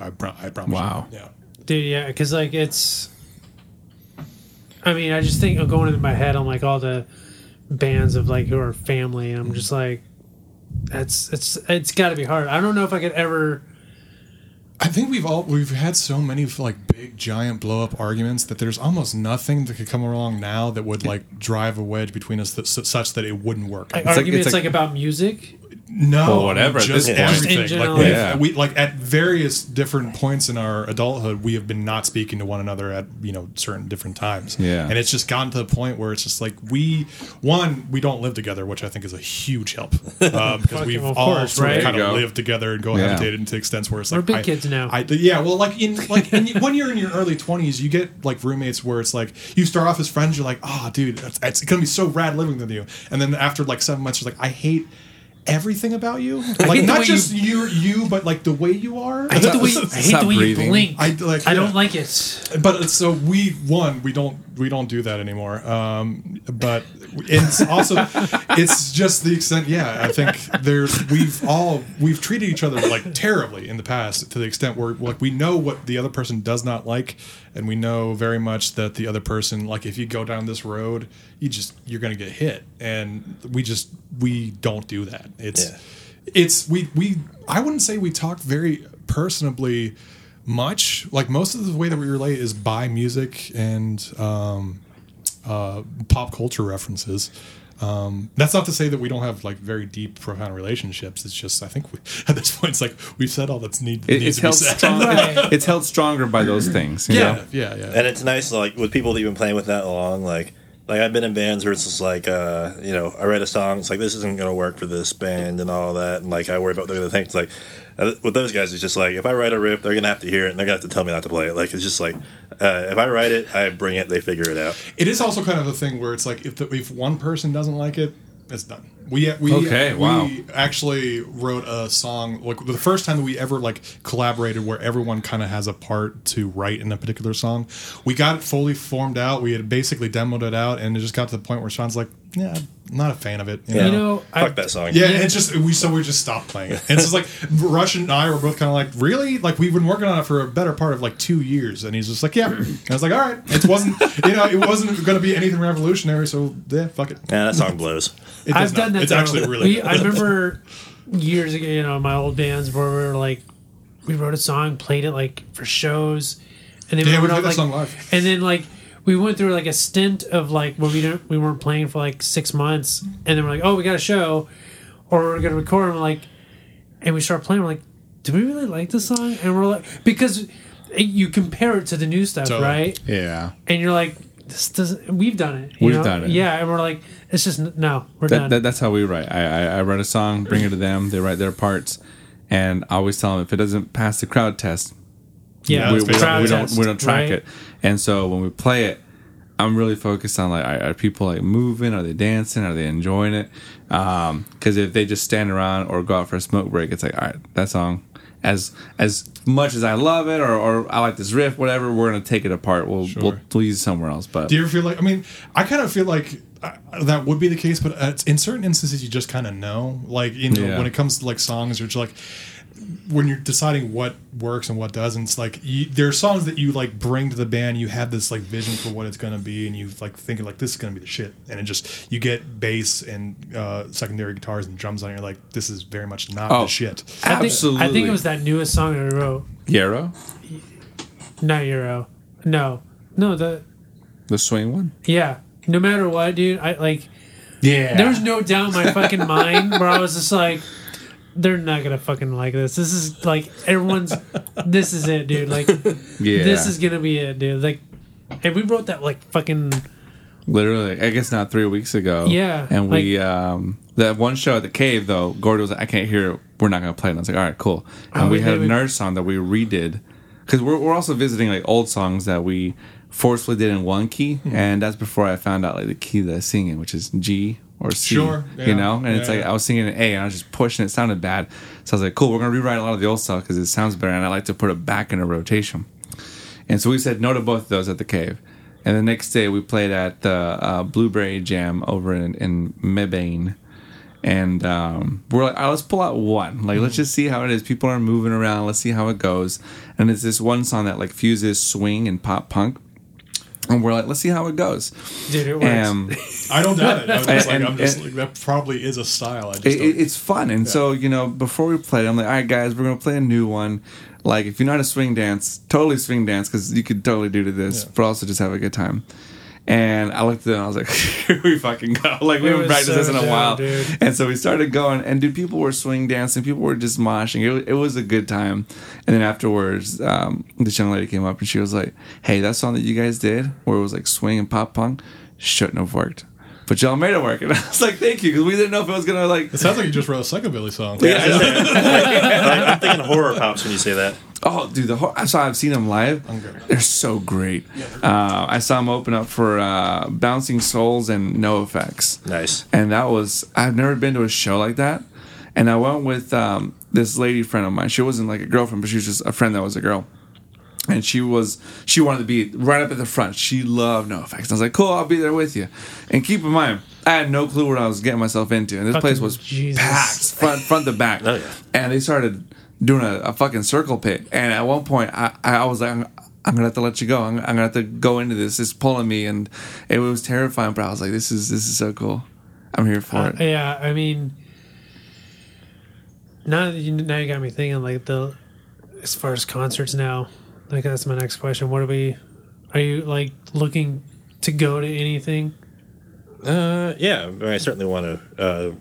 I I, pro- I promise. you. Wow. Yeah. Dude, yeah, because like it's. I mean, I just think of going into my head on like all the bands of like who are family. And I'm just like, that's it's it's got to be hard. I don't know if I could ever. I think we've all we've had so many like big giant blow up arguments that there's almost nothing that could come along now that would like drive a wedge between us that, such that it wouldn't work. Like, like- arguments it's like, like- about music. No, Or whatever at Just this point. everything. Just in like, general. we, Yeah. we like at various different points in our adulthood, we have been not speaking to one another at you know certain different times. Yeah. and it's just gotten to the point where it's just like we one we don't live together, which I think is a huge help uh, because we've of all course, sort right? of kind There of you go. lived together and Yeah. cohabitated into extents where it's We're like big I- kids now. I, yeah, well, like in like in, when you're in your early twenties, you get like roommates where it's like you start off as friends. You're like, oh, dude, it's, it's gonna be so rad living with you. And then after like seven months, you're like, I hate everything about you. Like not just you, you, but like the way you are. I hate the way, I hate the way you blink. I I, like. yeah. don't like it. But it's- so we one we don't we don't do that anymore. Um, but it's also it's just the extent. Yeah, I think there's we've all we've treated each other like terribly in the past to the extent where like we know what the other person does not like, and we know very much that the other person like if you go down this road, you just you're gonna get hit, and we just we don't do that. It's Yeah. it's we we I wouldn't say we talk very personably much. Like most of the way that we relate is by music and um, uh, pop culture references. Um, that's not to say that we don't have like very deep, profound relationships. It's just I think we, at this point it's like we've said all that's need, It, needs it's to be held said. strong. Right. It's held stronger by those things. you Yeah, know? yeah, yeah. And it's nice, like with people that you've been playing with that long, like like I've been in bands where it's just like, uh, you know, I write a song, it's like this isn't gonna work for this band and all that, and like I worry about what they're gonna think. It's like with those guys, it's just like if I write a riff, they're gonna have to hear it, and they're gonna have to tell me not to play it. Like it's just like uh, if I write it, I bring it, they figure it out. It is also kind of a thing where it's like if the, if one person doesn't like it, it's done. We we Okay, we wow. actually wrote a song like the first time that we ever like collaborated where everyone kind of has a part to write in a particular song. We got it fully formed out. We had basically demoed it out, and it just got to the point where Sean's like, "Yeah, I'm not a fan of it." You Yeah. You know, Fuck I, that song. Yeah, and it's just we so we just stopped playing it. And it's just like Rush and I were both kind of like, really? Like we've been working on it for a better part of like two years, and he's just like, yeah. And I was like, all right, it wasn't, you know, it wasn't going to be anything revolutionary, so yeah, fuck it. Yeah, that song blows. It I've does not. done that. It's though. actually really. We. I remember years ago, you know, my old bands where we were like, we wrote a song, played it like for shows, and then Yeah, we went played out, that like, song live. and then like we went through like a stint of like where we didn't we weren't playing for like six months, and then we're like, oh, we got a show, or we're gonna record, and we're like, and we start playing, we're like, do we really like this song? And we're like, because you compare it to the new stuff, Totally. right? Yeah. And you're like. This doesn't. We've done it. you We've know? done it. Yeah, and we're like, it's just no. We're That, done. that, that's how we write. I, I, I write a song, bring it to them, they write their parts, and I always tell them if it doesn't pass the crowd test, Yeah, we, that's we, don't, it. we don't we don't track right? it. And so when we play it, I'm really focused on like are, are people like moving? Are they dancing? Are they enjoying it? Because if they just stand around or go out for a smoke break, it's like all right, that song. As as much as I love it, or, or I like this riff, whatever, we're gonna take it apart. We'll Sure. we'll, we'll use it somewhere else. But Do you ever feel like? I mean, I kind of feel like uh, that would be the case, but uh, in certain instances, you just kind of know. Like you know, Yeah. when it comes to like songs, or just like when you're deciding what works and what doesn't. It's like you, there are songs that you like bring to the band. You have this like vision for what it's going to be, and you like thinking like this is going to be the shit. And it just you get bass and uh, secondary guitars and drums on. it, You're like, this is very much not Oh. the shit. I think, absolutely, I think it was that newest song that I wrote. Yarrow, Not Euro. No. No, the the swing one. yeah. No matter what, dude, I like Yeah, there was no doubt in my fucking mind where I was just like they're not gonna fucking like this. This is like everyone's this is it, dude. Like yeah. this is gonna be it, dude. Like and we wrote that like fucking Literally, I guess not three weeks ago. Yeah, and we um that one show at the cave though. Gordy was like, I can't hear it. We're not gonna play it. And I was like, all right, cool. And Oh, we we had a we- another song that we redid because we're we're also visiting like old songs that we forcefully did in one key, Hmm. and that's before I found out like the key that I sing in, which is G or C. Sure, yeah, you know, and it's like yeah. I was singing an A and I was just pushing it. Sounded bad, so I was like, cool. We're gonna rewrite a lot of the old stuff because it sounds better, and I like to put it back in a rotation. And so we said no to both of those at the cave. And the next day we played at the uh, Blueberry Jam over in, in Mebane. And um, we're like, right, let's pull out one. Like, let's just see how it is. People are moving around. Let's see how it goes. And it's this one song that like fuses swing and pop punk. And we're like, let's see how it goes. dude, it works. Um, I don't doubt it. I was just like, And- I'm just and- like, that probably is a style. I just it, it's fun. And so, you know, before we played, I'm like, all right, guys, we're going to play a new one. Like, if you're not a swing dance, totally swing dance because you could totally do to this, Yeah. but also just have a good time. And I looked at them, I was like, here we fucking go. Like, we It haven't was practiced so this in a dope, while. dude. And so we started going, and dude, people were swing dancing, people were just moshing. It, it was a good time. And then afterwards, um, this young lady came up and she was like, hey, that song that you guys did, where it was like swing and pop punk, shouldn't have worked. But y'all made it work. And I was like, thank you, because we didn't know if it was going to, like, It sounds like you just wrote a psychobilly song. Yeah, I, I'm thinking HorrorPops when you say that. Oh, dude, the whole, I saw. I've seen them live. They're so great. Uh, I saw them open up for uh, Bouncing Souls and NOFX, Nice. and that was. I've never been to a show like that, and I went with um, this lady friend of mine. She wasn't like a girlfriend, but she was just a friend that was a girl. And she was she wanted to be right up at the front. She loved NOFX. I was like, cool, I'll be there with you. And keep in mind, I had no clue what I was getting myself into, and this place was Jesus. packed front front to back. Oh, yeah. And they started doing a, a fucking circle pit. And at one point, I, I was like, I'm, I'm gonna have to let you go. I'm, I'm gonna have to go into this. It's pulling me, and it was terrifying. But I was like, this is this is so cool. I'm here for Uh, it. yeah, I mean, now that you now you got me thinking like the as far as concerts now. Like that's my next question. What are we? Are you like looking to go to anything? Uh, yeah, I, I certainly want to uh,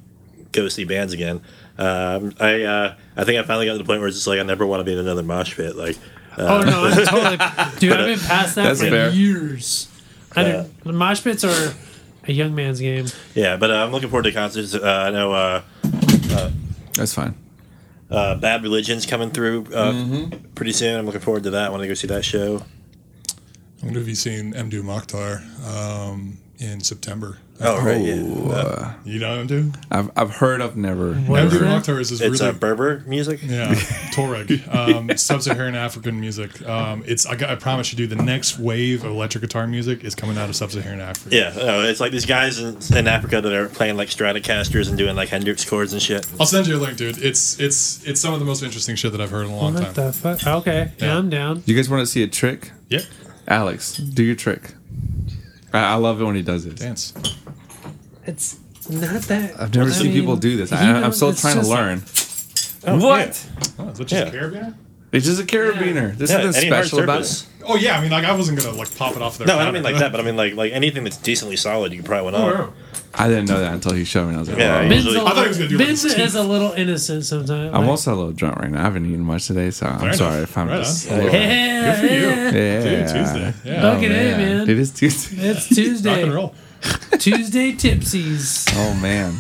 go see bands again. Um, I uh, I think I finally got to the point where it's just like I never want to be in another mosh pit. Like, uh, oh no, I'm totally, dude. I've been past that That's for fair. years. I don't- the mosh pits are a young man's game. Yeah, but uh, I'm looking forward to concerts. Uh, I know uh, That's fine. uh, Bad Religion's coming through uh, Mm-hmm. pretty soon. I'm looking forward to that. I want to go see that show. I wonder if you've seen Mdou Moctar um, in September. Oh, right, yeah. Uh, You know Mdou? I've I've heard of never. What is Mdou that? Moctar is this It's really Berber music. Yeah, Tuareg, um, sub-Saharan African music. Um, it's I, I promise you, dude. The next wave of electric guitar music is coming out of sub-Saharan Africa. Yeah, no, it's like these guys in, in Africa that are playing like Stratocasters and doing like Hendrix chords and shit. I'll send you a link, dude. It's it's it's some of the most interesting shit that I've heard in a long What time. the fuck? Okay, yeah, Yeah. I'm down. You guys want to see a trick? Yeah, Alex, do your trick. I, I love it when he does it. dance. It's not that. I've never I seen mean, people do this. you I, know, I'm still it's trying to just- learn. Oh, what? Oh, is that just Yeah. a carabiner? It's just a carabiner. There's Yeah, nothing any hard special about surface. it. Oh yeah, I mean, like I wasn't gonna like pop it off their. No, I don't mean like that, but I mean like like anything that's decently solid, you can probably went Oh, on. Wow. I didn't know that until he showed me. I was like, Yeah, "Whoa." I Ben's, usually- a I thought he was gonna do it with Ben's his is a little innocent sometimes. I'm Like, also a little drunk right now. I haven't eaten much today, so I'm Fair sorry enough. if I'm Right just. on. a Yeah, Good for you. yeah. Yeah. Dude, Tuesday. Yeah. Fuck it, hey, man. It is Tuesday. It's Rock and Tuesday. roll. Tuesday tipsies. Oh man.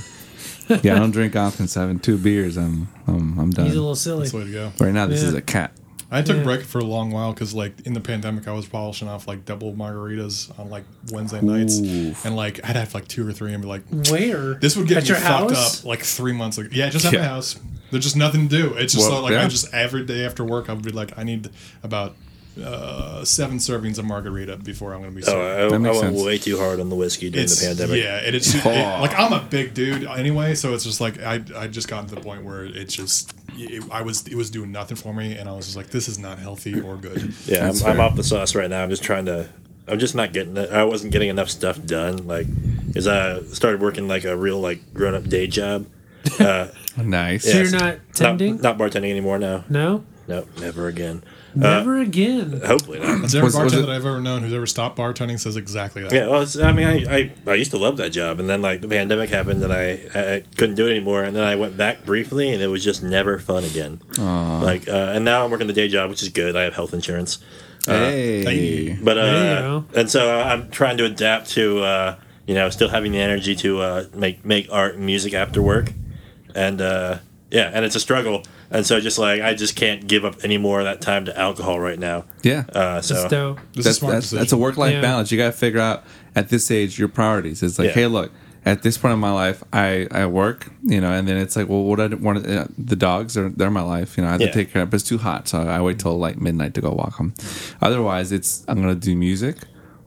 Yeah, I don't drink often. So having two beers, I'm I'm, I'm done. He's a done. little silly. That's the way to go. Right now, this Yeah. is a cat. I took Yeah. a break for a long while because, like, in the pandemic, I was polishing off like double margaritas on like Wednesday nights, Oof. and like I'd have like two or three and be like, Where? "This would get At me your fucked house? up." Like three months ago. Yeah, just at Yeah. my house. There's just nothing to do. It's just Well, so, like I yeah. just every day after work, I would be like, I need about uh, seven servings of margarita before I'm going to be. Oh, sober. I, I That went sense. way too hard on the whiskey during It's the pandemic. yeah, and it's it- like I'm a big dude anyway, so it's just like I I just gotten to the point where it just it, I was it was doing nothing for me, and I was just like, this is not healthy or good. Yeah, I'm, I'm off the sauce right now. I'm just trying to. I'm just not getting it. I wasn't getting enough stuff done. Like, as I started working like a real like grown up day job. Uh, Nice. So you're not tending? not, not bartending anymore now. no? No, never again. Never again. Hopefully not. Is there Was- a was bartender that I've ever known who's ever stopped bartending says exactly that? Yeah, well, I mean, I, I, I used to love that job, and then like the pandemic happened, and I, I couldn't do it anymore, and then I went back briefly, and it was just never fun again. Like, uh, and now I'm working the day job, which is good. I have health insurance, Hey. Hey. but uh, go. and so I'm trying to adapt to, uh, you know, still having the energy to uh, make make art and music after work, and uh, yeah, and it's a struggle, and so just like I just can't give up any more of that time to alcohol right now. Yeah. Uh, so That's dope. This is a that's smart that's, that's a work life Yeah. balance. You got to figure out at this age your priorities. It's like, Yeah. hey, look, at this point in my life, I, I work, you know, and then it's like, well, what I want uh, the dogs are they're my life, you know. I have Yeah. to take care of. But it's too hot, so I wait till like midnight to go walk them. Otherwise, it's I'm gonna do music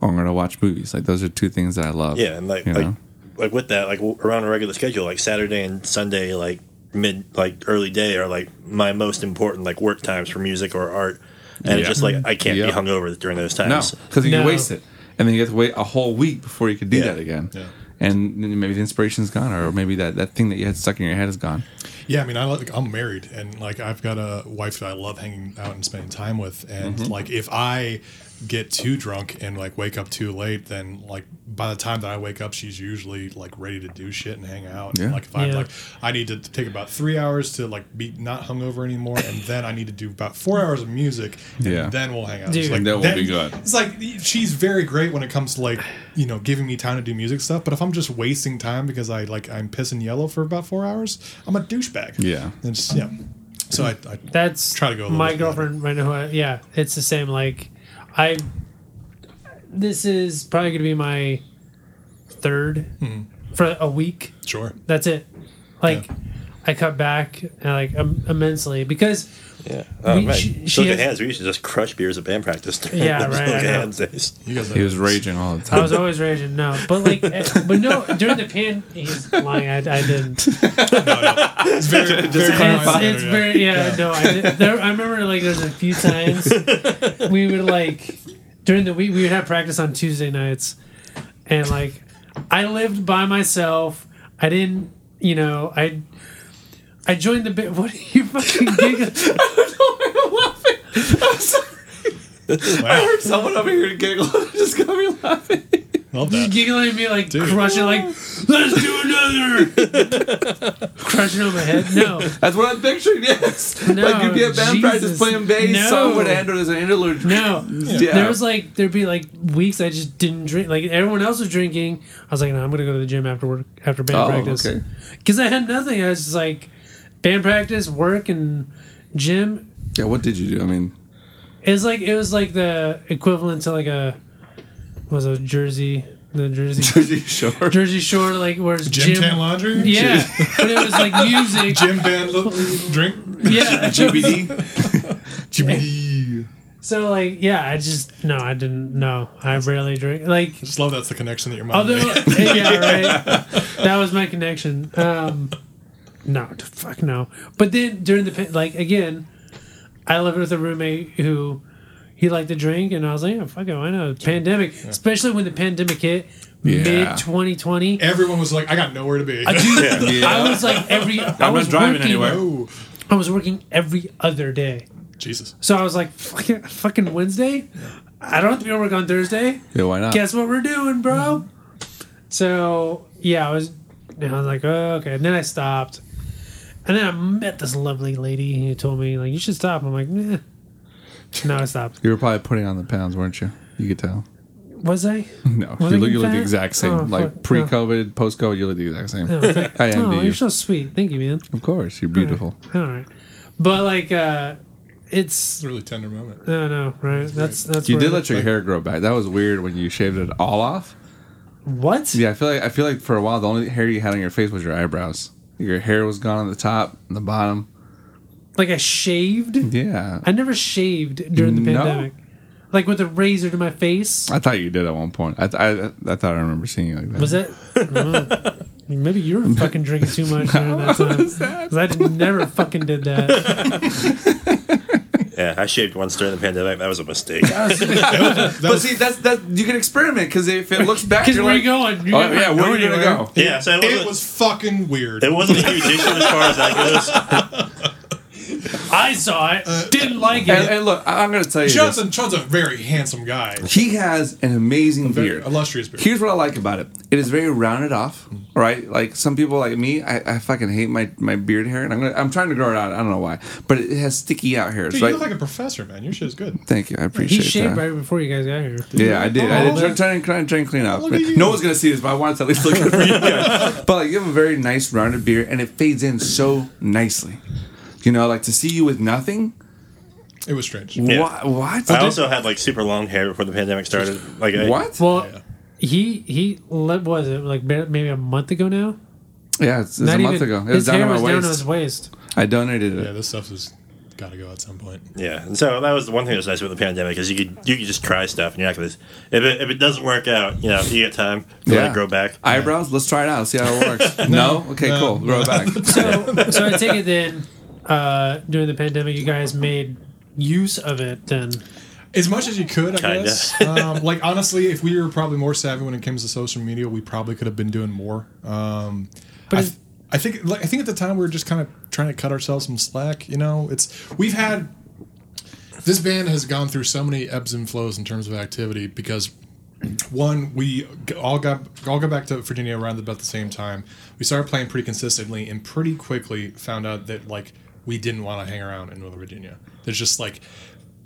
or I'm gonna watch movies. Like those are two things that I love. Yeah, and like you like, know? like with that, like around a regular schedule, like Saturday and Sunday, like mid like early day are like my most important like work times for music or art, and it's just like I can't Yeah. be hungover during those no, times. because you No. waste it, and then you have to wait a whole week before you could do Yeah. that again. Yeah. And maybe the inspiration's gone, or maybe that, that thing that you had stuck in your head is gone. Yeah, I mean, I like I'm married, and like I've got a wife that I love hanging out and spending time with, and Mm-hmm. like if I get too drunk and like wake up too late, then like by the time that I wake up, she's usually like ready to do shit and hang out. Yeah. Like if I'm Yeah. like I need to take about three hours to like be not hungover anymore, and then I need to do about four hours of music, and Yeah. then we'll hang out. Dude. It's like, That will be good. It's like she's very great when it comes to like you know giving me time to do music stuff, but if I'm just wasting time because I like I'm pissing yellow for about four hours, I'm a douchebag. Yeah. And just, yeah. So I, I That's Try to go a little My bit girlfriend right now. Yeah, it's the same. Like, I. This is probably going to be my third Hmm. for a week. sure. That's it. Like, Yeah. I cut back like um, immensely because Yeah, oh, We- man. she- she has- hands. We used to just crush beers at band practice. during Yeah, the right, I hands days. He was raging all the time. I was always raging. No, but like, eh, but no. During the pan, he's lying. I, I didn't. It's very, very It's, it's yeah. very yeah, no I, did, there, I remember like there's a few times we would like during the week we would have practice on Tuesday nights and like I lived by myself I didn't you know I I joined the bit what are you fucking giggling I don't know Wow. I heard someone over here giggled. It just got me laughing. Love Just that. giggling at me like Dude. crushing like let's do another crushing on my head. No. That's what I'm picturing. Yes, No, like you'd be at band practice Jesus. playing bass. No. Song would end as an interlude. No. Yeah. There was like there'd be like weeks I just didn't drink. Like everyone else was drinking. I was like, no, I'm gonna go to the gym after work after band Oh, practice. okay. Because I had nothing. I was just like band practice, work, and gym. Yeah, what did you do? I mean, It was like it was like the equivalent to like a was it Jersey the Jersey Jersey Shore. Jersey Shore like where's Gym gym tan laundry. yeah, but it was like music. Gym band lo- drink. Yeah, GBD. GBD. so like yeah, I just no, I didn't. No, I rarely drink. Like Just love that's the connection that your mom Although, made. yeah, right. That was my connection. Um, no, fuck no. But then during the pa- like again, I lived with a roommate who he liked to drink, and I was like, yeah, fuck it, why not? Pandemic, especially when the pandemic hit Yeah. mid 2020. Everyone was like, I got nowhere to be. I, dude, Yeah. I was like every. I I'm was not driving working, anywhere. oh, I was working every other day. Jesus. So I was like, fucking, fucking Wednesday. I don't have to be at work on Thursday. Yeah, why not? guess what we're doing, bro? So yeah, I was, I was like, oh, okay. And then I stopped, and then I met this lovely lady who told me like, you should stop. I'm like, nah. No, I stopped. You were probably putting on the pounds, weren't you? You could tell. Was I? No, Was you I look, you look the exact same. Oh, like pre-COVID, post-COVID, you look the exact same. No, thank- I am oh, you. you're so sweet. Thank you, man. Of course, you're beautiful. All right, but like, uh it's It's a really tender moment. no, no, right? That's that's You did let your hair grow back. That was weird when you shaved it all off. what? Yeah, I feel like I feel like for a while the only hair you had on your face was your eyebrows. Your hair was gone on the top and the bottom. Like I shaved? Yeah, I never shaved during the No? pandemic. Like with a razor to my face. I thought you did at one point. I th- I, I thought I remember seeing you like that. Was that? I don't know. Maybe you were fucking drinking too much during that time. Because I never fucking did that. Yeah, I shaved once during the pandemic. That was a mistake. But see, that's that you can experiment because if it looks back, Because you're where like, oh, you going? You're oh yeah, where are you gonna go? yeah, so it wasn't, It was fucking weird. it wasn't a huge issue as far as that goes. I saw it. Uh, didn't like it. And, and look, I- I'm gonna tell you, this. Johnson, John's a very handsome guy. he has an amazing Very beard. illustrious beard. Here's what I like about it. It is very rounded off, right? Like some people like me, I, I fucking hate my, my beard hair, and I'm gonna, I'm trying to grow it out. I don't know why, but it has sticky out hairs, Dude, right? you look like a professor, man. Your shit is good. Thank you, I he appreciate shaved that. right before you guys got here. Yeah, I did. I Oh, did try, try, and, try, and, try and clean up. Look at you. No one's gonna see this, but I wanted to at least look good for you guys. But like, you have a very nice rounded beard, and it fades in so nicely. You know, like to see you with nothing. It was strange. Yeah. What? What? I also had like super long hair before the pandemic started. Like I, what? Well, Yeah. he he what was it like ba- maybe a month ago now? Yeah, it's, it's a month ago. It was his down hair to my was down to waist. his waist. I donated it. Yeah, this stuff has got to go at some point. Yeah, and so that was the one thing that was nice about the pandemic is you could you could just try stuff and you're not gonna if it if it doesn't work out, you know, you get time to let it grow back. Eyebrows. Let's try it out. See how it works. no. Okay. No. Cool. Grow it back. So so I take it then uh, during the pandemic you guys made use of it then. As much as you could, I Kinda. guess. Um, like honestly, if we were probably more savvy when it comes to social media, we probably could have been doing more. Um, But I, is- I think, like, I think at the time we were just kind of trying to cut ourselves some slack. You know, it's we've had this band has gone through so many ebbs and flows in terms of activity because one we all got all got back to Virginia around about the same time. We started playing pretty consistently and pretty quickly found out that like we didn't want to hang around in Northern Virginia. There's just like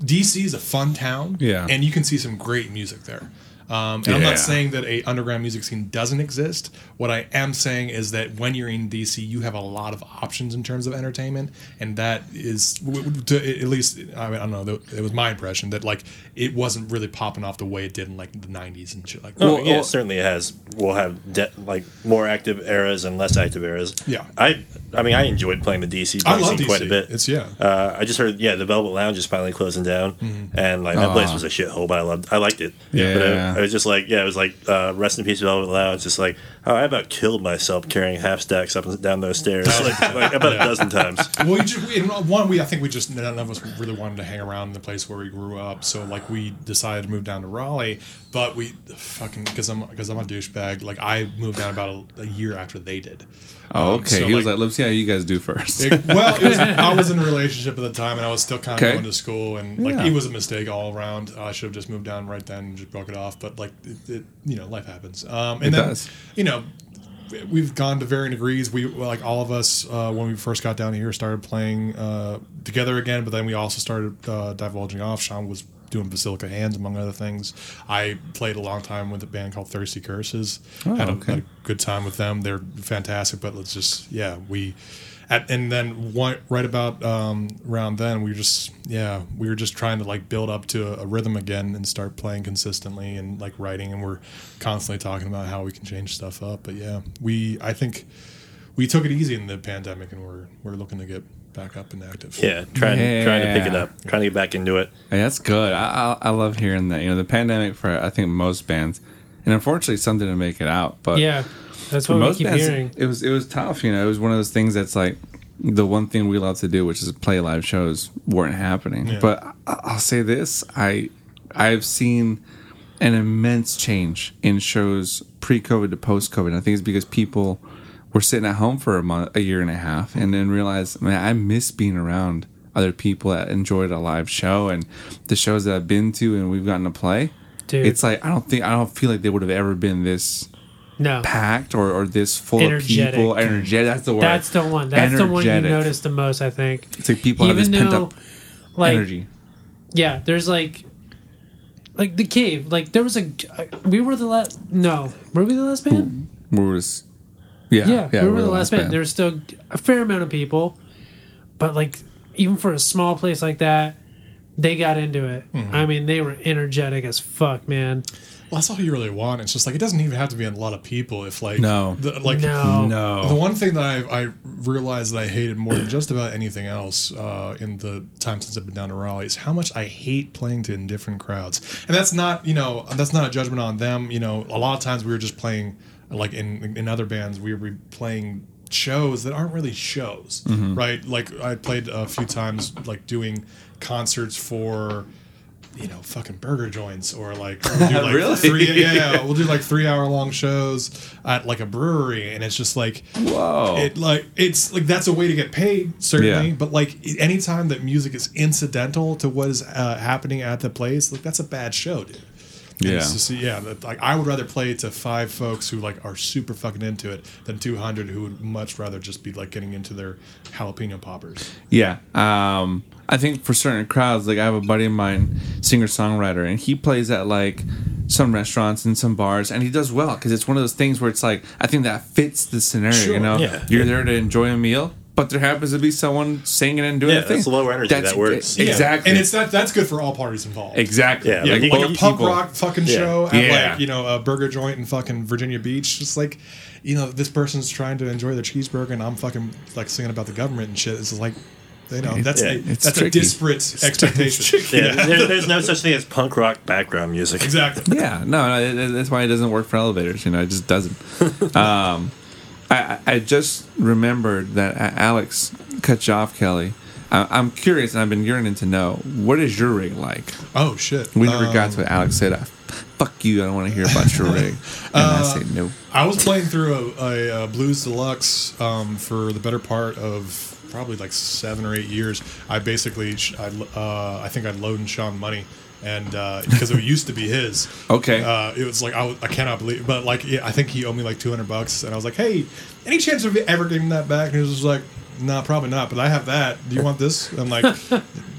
DC is a fun town, Yeah. and you can see some great music there. Um, and I'm not saying that a underground music scene doesn't exist. What I am saying is that when you're in DC, you have a lot of options in terms of entertainment, and that is, w- w- to, at least I, mean, I don't know. It was my impression that like it wasn't really popping off the way it did in like the '90s and shit like that. Oh, Well, yeah, well- it certainly has. We'll have de- like more active eras and less active eras. Yeah. I I mean I enjoyed playing the DC I love scene DC. quite a bit. It's yeah. Uh, I just heard, yeah, the Velvet Lounge is finally closing down, Mm-hmm. and like that place was a shithole, but I loved, I liked it. Yeah. but it, it was just like, yeah, it was like uh, rest in peace, Velvet Lounge. Just like, oh, I about killed myself carrying half stacks up and down those stairs, like, like about a dozen times. well, we just, we, one, we I think we just none of us really wanted to hang around the place where we grew up. So like we decided to move down to Raleigh, but we fucking because I'm because I'm a douchebag. Like I moved down about a, a year after they did. Oh, Um, okay. so, he was like- "Let's see how you guys do first. It- well, it was, I was in a relationship at the time, and I was still kind of Okay. going to school, and like Yeah. it was a mistake all around. I should have just moved down right then and just broke it off. but like it, it you know life happens. Um, and It then does. you know we've gone to varying degrees. We like all of us uh, when we first got down here started playing uh, together again, but then we also started uh, divulging off. Sean was doing Basilica Hands among other things. I played a long time with a band called Thirsty Curses. Oh, had, a, okay. had a good time with them. They're fantastic, but let's just yeah we. At, and then one, right about um, around then, we were just yeah we were just trying to like build up to a, a rhythm again and start playing consistently and like writing, and we're constantly talking about how we can change stuff up. But yeah, we I think we took it easy in the pandemic, and we're we're looking to get back up and active. Yeah, trying trying to pick it up, trying to get back into it. Hey, that's good. I, I I love hearing that. You know, the pandemic for I think most bands, and unfortunately, some didn't make it out. But Yeah, that's for what we most keep bands, hearing. it was it was tough. You know, it was one of those things that's like the one thing we love to do, which is play live shows, weren't happening. Yeah. But I- I'll say this: I I've seen an immense change in shows pre-COVID to post-COVID. And I think it's because people were sitting at home for a month, a year and a half, and then realized, man, I miss being around other people that enjoyed a live show and the shows that I've been to and we've gotten to play. Dude. It's like I don't think I don't feel like they would have ever been this No, packed or, or this full Energetic. of people. Energetic. That's the word. that's the one. That's the one you Energetic. notice the most. I think. It's like people have Even this pent though, up like, energy. yeah, there's like, like the cave. Like there was a, we were the last. No, were we the last band? Where was yeah, Yeah, we were the last band. There's still a fair amount of people, but like even for a small place like that, they got into it. Mm-hmm. I mean, they were energetic as fuck, man. Well, that's all you really want. It's just like it doesn't even have to be a lot of people. If like No. the, like No. no. The one thing that I, I realized that I hated more than just about anything else uh, in the time since I've been down to Raleigh is how much I hate playing to indifferent crowds. And that's not, you know, that's not a judgment on them. You know, a lot of times we were just playing, like in in other bands, we were playing shows that aren't really shows, right? Like I played a few times, like doing concerts for. You know, fucking burger joints, or like, we'll do like Really? three, yeah, yeah, we'll do like three hour long shows at like a brewery, and it's just like, Whoa. it like it's like that's a way to get paid certainly Yeah. but like anytime that music is incidental to what is uh, happening at the place like that's a bad show dude Yeah. just- yeah like i would rather play to five folks who like are super fucking into it than 200 who would much rather just be like getting into their jalapeno poppers Yeah. Um, I think for certain crowds, like I have a buddy of mine, singer songwriter, and he plays at like some restaurants and some bars, and he does well because it's one of those things where it's like I think that fits the scenario. Sure. You know, Yeah. you're there to enjoy a meal, but there happens to be someone singing and doing Yeah, a thing. that's lower energy. That works. Yeah. Exactly. and it's that that's good for all parties involved exactly. Yeah, Yeah, Like, like, both a punk people- rock fucking Yeah. show at Yeah. like you know a burger joint in fucking Virginia Beach. Just like you know, this person's trying to enjoy their cheeseburger, and I'm fucking like singing about the government and shit. It's like you know that's Yeah. a, It's that's tricky. a disparate expectation. Yeah, there, there's no such thing as punk rock background music. exactly. Yeah, no, no, it- it- that's why it doesn't work for elevators. You know, it just doesn't. um, I, I I just remembered that Alex cut you off, Kelly. I, I'm curious, and I've been yearning to know what is your rig like. Oh shit. We never got Um, to what Alex said, "Fuck you, I don't want to hear about your rig," and I Uh, say no. I was playing through a, a, uh blues deluxe um, for the better part of probably like seven or eight years. I basically, I, uh, I think I'd loaned Sean money, and uh, because it used to be his. Okay. Uh, it was like I, I cannot believe, but like yeah, I think he owed me like two hundred bucks, and I was like, hey, any chance of ever getting that back? And he was just like, nah, probably not, but I have that. Do you want this? I'm like.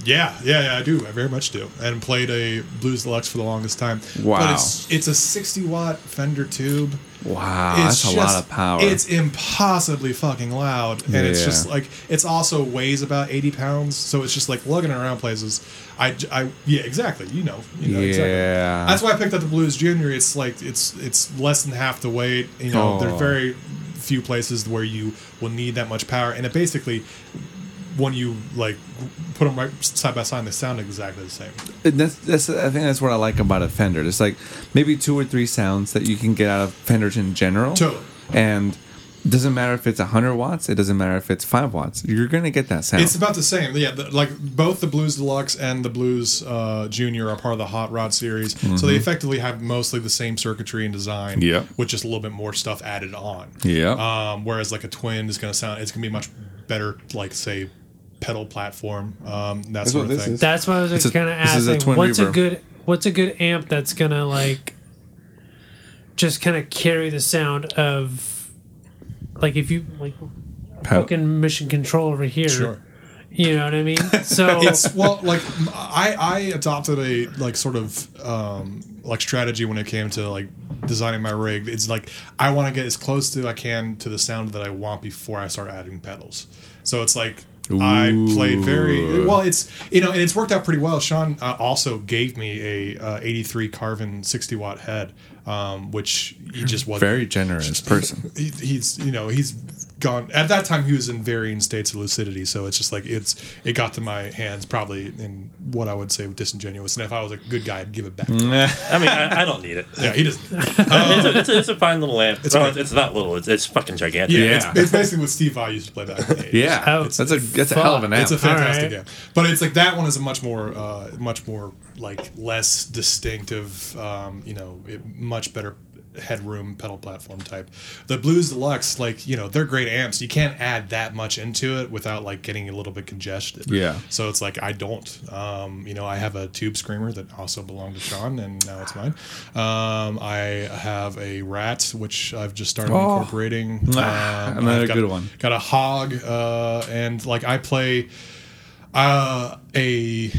Yeah, yeah, yeah, I do. I very much do. And played a blues deluxe for the longest time. Wow. But it's it's a 60 watt Fender tube. Wow, It's that's a lot just- of power. It's impossibly fucking loud, and it's just like it's also weighs about eighty pounds, so it's just like lugging around places. I, I yeah, exactly. You know, you know exactly. Yeah. That's why I picked up the Blues Junior. It's like it's it's less than half the weight. You know, Oh. there's very few places where you will need that much power, and it basically when you like put them right side by side, they sound exactly the same. And that's, that's I think that's what I like about a Fender. It's like maybe two or three sounds that you can get out of Fenders in general. Totally. And it doesn't matter if it's 100 watts. It doesn't matter if it's five watts. You're gonna get that sound. It's about the same. Yeah, the, like both the Blues Deluxe and the Blues uh, Junior are part of the Hot Rod series, so they effectively have mostly the same circuitry and design, Mm-hmm. Yep. with just a little bit more stuff added on. Yep. Um, whereas like a twin is going to sound, it's going to be much better, like say pedal platform, um, that That's sort what of this thing. is. That's why I was It's kind of this is a asking, twin what's a good what's a good amp that's gonna like just kind of carry the sound of like if you like How- fucking mission control over here. Sure. You know what I mean? So it's well like i i adopted a like sort of um like strategy when it came to like designing my rig it's like i want to get as close to i can to the sound that i want before i start adding pedals so it's like I played very well. It's you know, and it's worked out pretty well. Sean uh, also gave me a uh, 83 Carvin 60 watt head, um, which he just wasn't Very generous person. he, he's you know he's gone at that time he was in varying states of lucidity so it's just like it's it got to my hands probably in what i would say with disingenuous and if i was a good guy i'd give it back I mean, I, I don't need it. yeah he doesn't it's, a, it's, a, it's a fine little amp. It's, great. it's not little. It's, it's fucking gigantic. Yeah. it's, it's basically what Steve Vai used to play back in the 80s. Yeah, Oh, that's a that's a hell of an amp. It's a fantastic Alright. game, but it's like that one is a much more, uh, much more like less distinctive. Um, you know, it, much better headroom pedal platform type. The Blues Deluxe, like you know, they're great amps. You can't add that much into it without like getting a little bit congested. Yeah. So it's like I don't. Um, you know, I have a tube screamer that also belonged to Sean, and now it's mine. Um, I have a Rat, which I've just started Oh. incorporating. Ah, Um, another got- good one. Got a Hog, uh, and like I play uh, a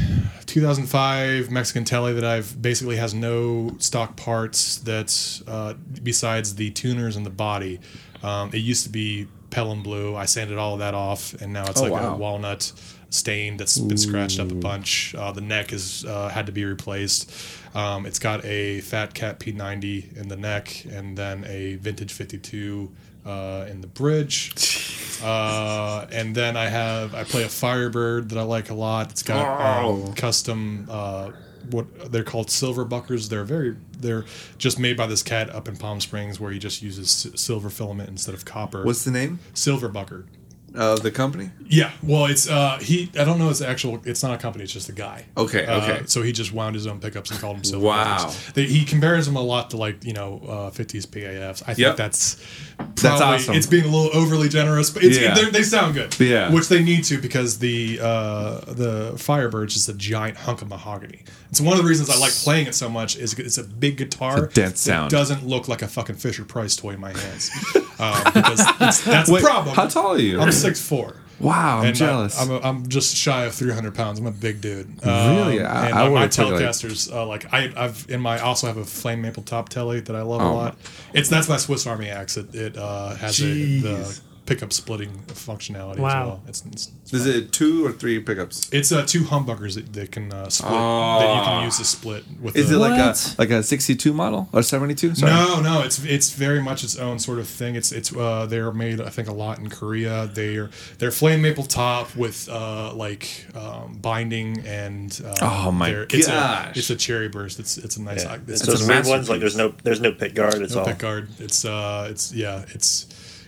2005 Mexican Tele that I've basically has no stock parts. That's uh, besides the tuners and the body. Um, it used to be Pelham blue. I sanded all of that off, and now it's Oh, like wow. a walnut stain that's been scratched up a bunch. Uh, the neck is uh, had to be replaced. Um, it's got a Fat Cat P90 in the neck, and then a vintage 52 uh, in the bridge. Uh, and then I have I play a Firebird that I like a lot. It's got Oh. um, custom uh, what they're called silver buckers. They're very they're just made by this cat up in Palm Springs where he just uses s- silver filament instead of copper. What's the name silver bucker? of the company? Yeah, well, it's uh he. I don't know his actual. It's not a company. It's just a guy. Okay, Uh, okay. so he just wound his own pickups and called them silver. Wow. They, he compares them a lot to like you know uh, 50s PAFs. I think Yep. that's probably awesome. it's being a little overly generous, but it's, Yeah. they're- they sound good. Yeah. which they need to because the uh, the Firebird is just a giant hunk of mahogany. It's one of the reasons I like playing it so much. Is it's a big guitar. It's a dense that sound. doesn't look like a fucking Fisher Price toy in my hands. um, because it's, that's Wait, the problem. how tall are you? I'm six four. Wow, I'm And jealous. I, am a, I'm just shy of 300 pounds. I'm a big dude. Really? Um, I- and I uh, my would've like- Telecasters, uh, like I, I've in my also have a flame maple top telly that I love a Oh. lot. It's that's my Swiss Army axe. It, it uh, has a, the pickup splitting functionality as Wow. well. It's it's, Is it two or three pickups? it's uh, two humbuckers that, that can uh, split Oh. that you can use to split with. Is the, it like a like a 62 model or 72? Sorry. No, no, it's it's very much its own sort of thing. It's it's uh, they're made I think a lot in Korea. They're they're flame maple top with uh, like um, binding and uh, Oh my they're- it's gosh. A, it's a cherry burst. It's it's a nice. Yeah. It's, It's those weird ones like there's no there's no pit guard. It's no all pick guard. It's uh it's yeah it's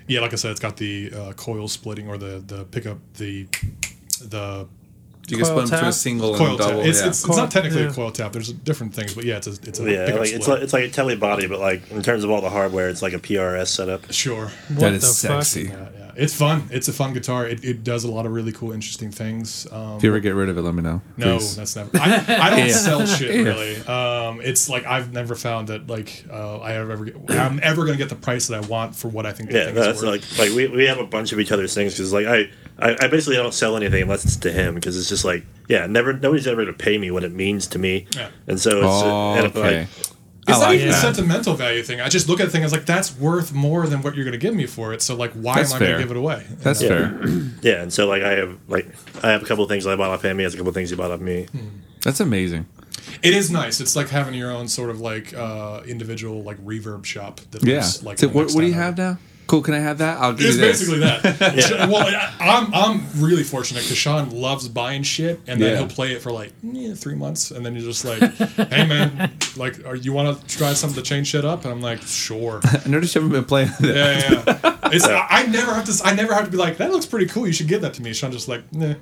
yeah like I said it's got the uh, coil splitting or the the pickup the the You can Coil split them to a single coil and tap. double. It's, yeah. it's, it's not technically yeah. a coil tap. There's different things, but yeah, it's a it's a yeah, like it's like it's like a tele body, but like in terms of all the hardware, it's like a PRS setup. sure. What that is sexy. Yeah, yeah. It's fun. It's a fun guitar. It, it does a lot of really cool, interesting things. Um, If you ever get rid of it, let me know. no, please. that's never. I, I don't Yeah. sell shit really. Um, it's like I've never found that like uh, I ever get, I'm ever gonna get the price that I want for what I think. The Yeah, thing no, is that's worth. like like we, we have a bunch of each other's things because like I, I I basically don't sell anything unless it's to him because it's just like yeah never nobody's ever gonna pay me what it means to me Yeah. and so it's Oh, and okay. like, I It's not like even a sentimental value thing. I just look at the thing as like that's worth more than what you're gonna give me for it. So like, why That's am I gonna give it away? That's Yeah. fair. yeah and so like I have like I have a couple of things I bought off him he has a couple of things he bought off me That's amazing. It is nice. It's like having your own sort of like uh, individual like reverb shop. That Yeah. looks like so what, what do you have now? Cool. Can I have that? I'll give It's you this. basically that. Well, I, I'm I'm really fortunate because Sean loves buying shit, and then Yeah. he'll play it for like eh, three months, and then you're just like, "Hey man, like, are you want to try something to change shit up?" And I'm like, "Sure." I noticed you haven't been playing it. Yeah, yeah. yeah. It's I, I never have to. I never have to be like, "That looks pretty cool. You should give that to me." Sean just like, nah.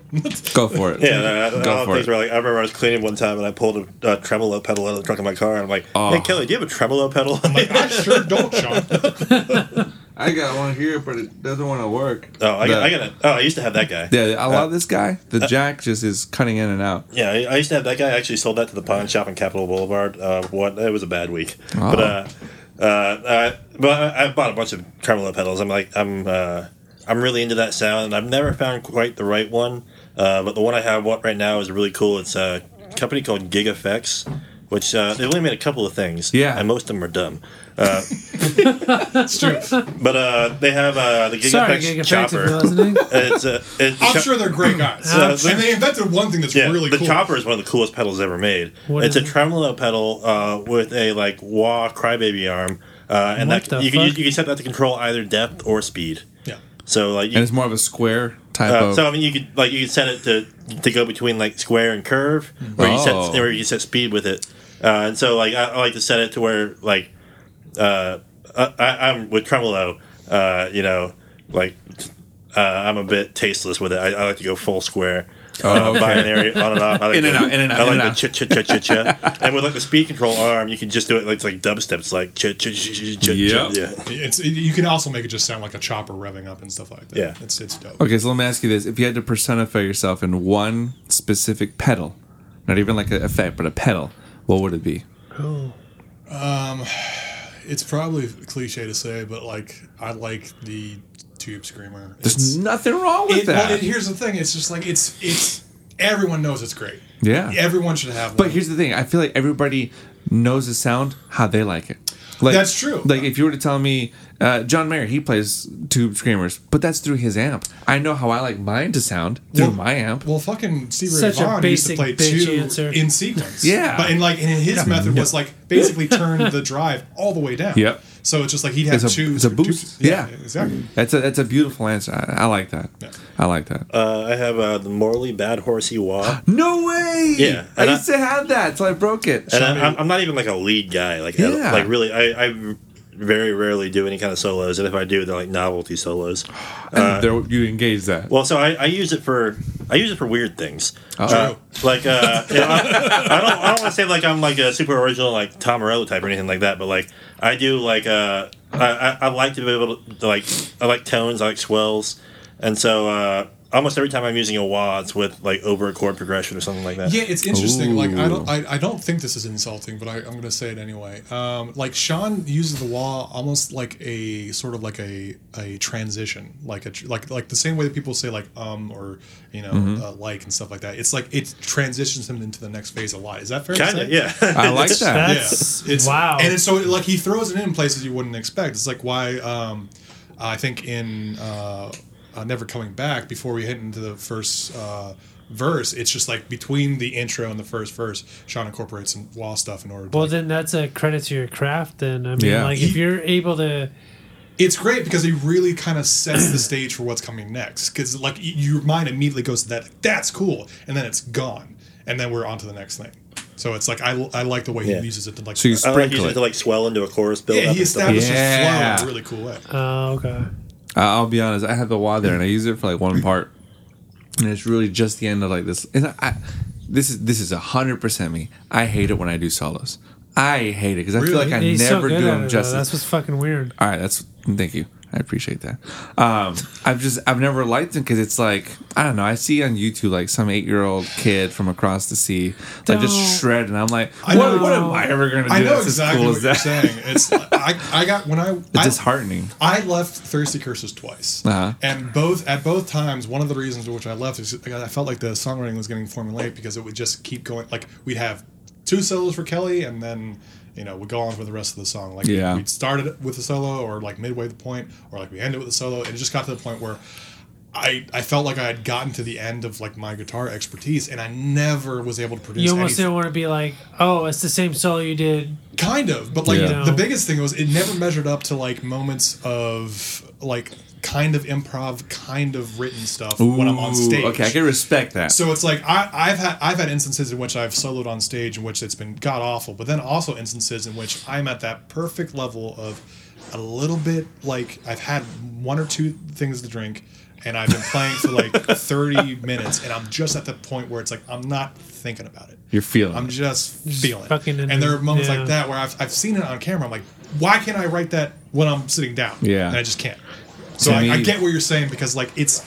Go for it. yeah I, I, I, Go for things it. where like I remember I was cleaning one time and I pulled a uh, tremolo pedal out of the trunk of my car and I'm like Oh. hey Kelly do you have a tremolo pedal I'm like, I sure don't, Sean. I got one here, but it doesn't want to work. oh I got, The- I got a, oh I used to have that guy Yeah, I love this guy. The jack just is cutting in and out. Yeah, I, I used to have that guy. I actually sold that to the pawn shop on Capitol Boulevard. Uh, what it was a bad week, but Oh. uh, Uh, uh, but I, I bought a bunch of tremolo pedals. I'm like, I'm, uh, I'm really into that sound. And I've never found quite the right one, uh, but the one I have right now is really cool. It's a company called Gig-FX, which uh, they've only made a couple of things. Yeah. and most of them are dumb. Uh, It's true. but uh, they have uh, the Gig Sorry, Effects Gig if chopper. you're listening. it's a, it's I'm cho- sure they're great guys. Uh, and they invented one thing that's Yeah, really the cool. chopper is one of the coolest pedals ever made. What it's is a it? tremolo pedal uh, with a like wah crybaby arm, uh, and What that the you can fuck? you can set that to control either depth or speed. Yeah. So like, you, And it's more of a square type uh, of. so I mean, you could like you could set it to to go between like square and curve, or you Oh. set or you set speed with it. Uh, and so like I, I like to set it to where like uh, I, I- I'm with tremolo, uh, you know, like uh, I'm a bit tasteless with it. I, I like to go full square. Uh, okay. binary on and off. I like In and the- out, in and out, I in like and the out. cha cha cha cha cha. And with like the speed control arm, you can just do it like it's like dubstep. It's like cha cha cha cha cha. Yep. Yeah. It's you can also make it just sound like a chopper revving up and stuff like that. Yeah. It's it's dope. Okay, so let me ask you this: If you had to personify yourself in one specific pedal, not even like an effect, but a pedal, what would it be? It's probably cliche to say, but like I like the tube screamer. There's It's- nothing wrong with it, that. here's the thing. It's just like it's it's everyone knows it's great. Yeah. Everyone should have one. But here's the thing: I feel like everybody knows the sound how they like it. Like, That's true. Like if you were to tell me, uh, John Mayer, he plays tube screamers, but that's through his amp. I know how I like mine to sound through Well- my amp. Well, fucking Steve Ray Such a Vaughan used to play bitch two answer. in sequence. Yeah. but in like and his method was like basically turn the drive all the way down. Yep. So it's just like he'd have It's a- two. it's a two- boost. yeah, Yeah. exactly. That's a that's a beautiful answer. I, I like that. Yeah. I like that. Uh, I have uh, the Morley Bad Horsey Wah. no way. Yeah, I and I- used to have that, so I broke it. and I, I'm, I'm not even like a lead guy. Like, Yeah. like really, I, I very rarely do any kind of solos, and if I do, they're like novelty solos. And there, you engage that. Well, so I, I use it for I use it for weird things. Uh, like uh, you know, I, I don't I don't want to say like I'm like a super original like Tom Morello type or anything like that, but like I do like uh I, I, I like to be able to, like I like tones, I like swells, and so uh, almost every time I'm using a wah, it's with like over a chord progression or something like that. Yeah, it's interesting. Like I don't, I, I don't think this is insulting, but I, I'm going to say it anyway. Um, like Sean uses the wah almost like a sort of like a a transition, like a like like the same way that people say like um or you know Mm-hmm. uh, like and stuff like that. It's like it transitions him into the next phase a lot. Is that fair? Kind of, say? yeah. I like that. Yeah, it's wow. and it's so like he throws it in places you wouldn't expect. It's like why um, I think in uh, uh, Never Coming Back before we hit into the first uh, verse, it's just like between the intro and the first verse, Sean incorporates some wah stuff in order. to well, like- then that's a credit to your craft. Then I mean, Yeah. like if you're able to, it's great because he really kind of sets the stage for what's coming next. Because like your mind immediately goes to that, like, that's cool, and then it's gone, and then we're on to the next thing. So it's like I, I like the way Yeah. he uses it to like So you I like sprinkle using it it. to like swell into a chorus build yeah up he and stuff. establishes Yeah. flow in a really cool way. oh, okay. I- I'll be honest. I have the wah there, and I use it for like one part, and it's really just the end of like this. And I, this is this is a hundred percent me. I hate it when I do solos. I hate it because I feel Really? like I He's never good do at them though. justice. That's what's fucking weird. All right, that's thank you. I appreciate that. Um, I've just I've never liked them because it's like I don't know. I see on YouTube like some eight year old kid from across the sea like Don't. just shred, and I'm like, what, know. what am I ever gonna do? I know that's exactly as cool what as you're saying. It's I, I got when I It's I, disheartening. I left Thirsty Curses twice, Uh-huh. and both at both times, one of the reasons for which I left is because I felt like the songwriting was getting formulaic because it would just keep going. Like we'd have two solos for Kelly, and then you know we'd go on for the rest of the song. Like Yeah. we'd start it with a solo, or like midway the point, or like we end it with a solo, and it just got to the point where. I, I felt like I had gotten to the end of like my guitar expertise and I never was able to produce You almost anything. didn't want to be like, oh, it's the same solo you did. kind of but like Yeah. the biggest thing was it never measured up to like moments of like kind of improv kind of written stuff when i'm on stage Okay, I can respect that. so it's like I, I've had I've had instances in which I've soloed on stage in which it's been god awful, but then also instances in which I'm at that perfect level of a little bit like I've had one or two things to drink and I've been playing for like 30 minutes and I'm just at the point where it's like I'm not thinking about it. You're feeling. I'm it. just feeling it. And there are moments yeah. like that where I've, I've seen it on camera. I'm like, why can't I write that when I'm sitting down? Yeah. And I just can't. So I, I get what you're saying because like it's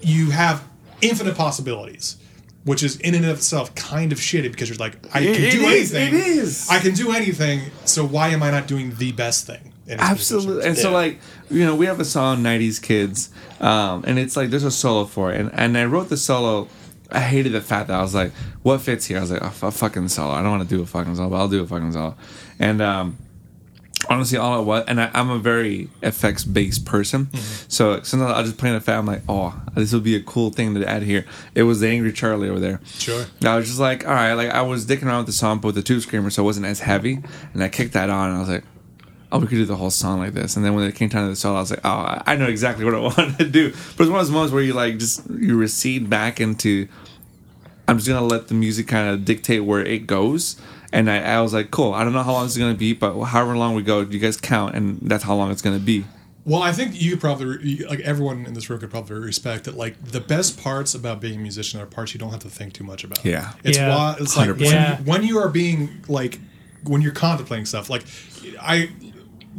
you have infinite possibilities, which is in and of itself kind of shitty because you're like, I It- can it do is, anything. it is. I can do anything. So why am I not doing the best thing? Absolutely. position? And so, like, you know, we have a song, 90s Kids, um, and it's like there's a solo for it. And, and I wrote the solo. I hated the fact that I was like, what fits here? I was like, oh, a fucking solo. I don't want to do a fucking solo, but I'll do a fucking solo. And, um, honestly all it was and I, i'm a very effects based person. Mm-hmm. So sometimes i'll just play in a fat i'm like oh this would be a cool thing to add here. It was the angry charlie over there. Sure. i was just like all right like i was dicking around with the song but with the tube screamer so it wasn't as heavy. And i kicked that on and i was like oh we could do the whole song like this. And then when it came time to the solo i was like oh i I know exactly what i wanted to do. But it's one of those moments where you like just you recede back into I'm just gonna let the music kind of dictate where it goes. And I, I was like, cool. I don't know how long this is gonna be, but however long we go, you guys count, and that's how long it's gonna be. Well, I think you could probably like everyone in this room could probably respect that. Like the best parts about being a musician are parts you don't have to think too much about. Yeah. it's Yeah. why it's like when, 100%. Yeah. you, when you are being like when you're contemplating stuff. Like I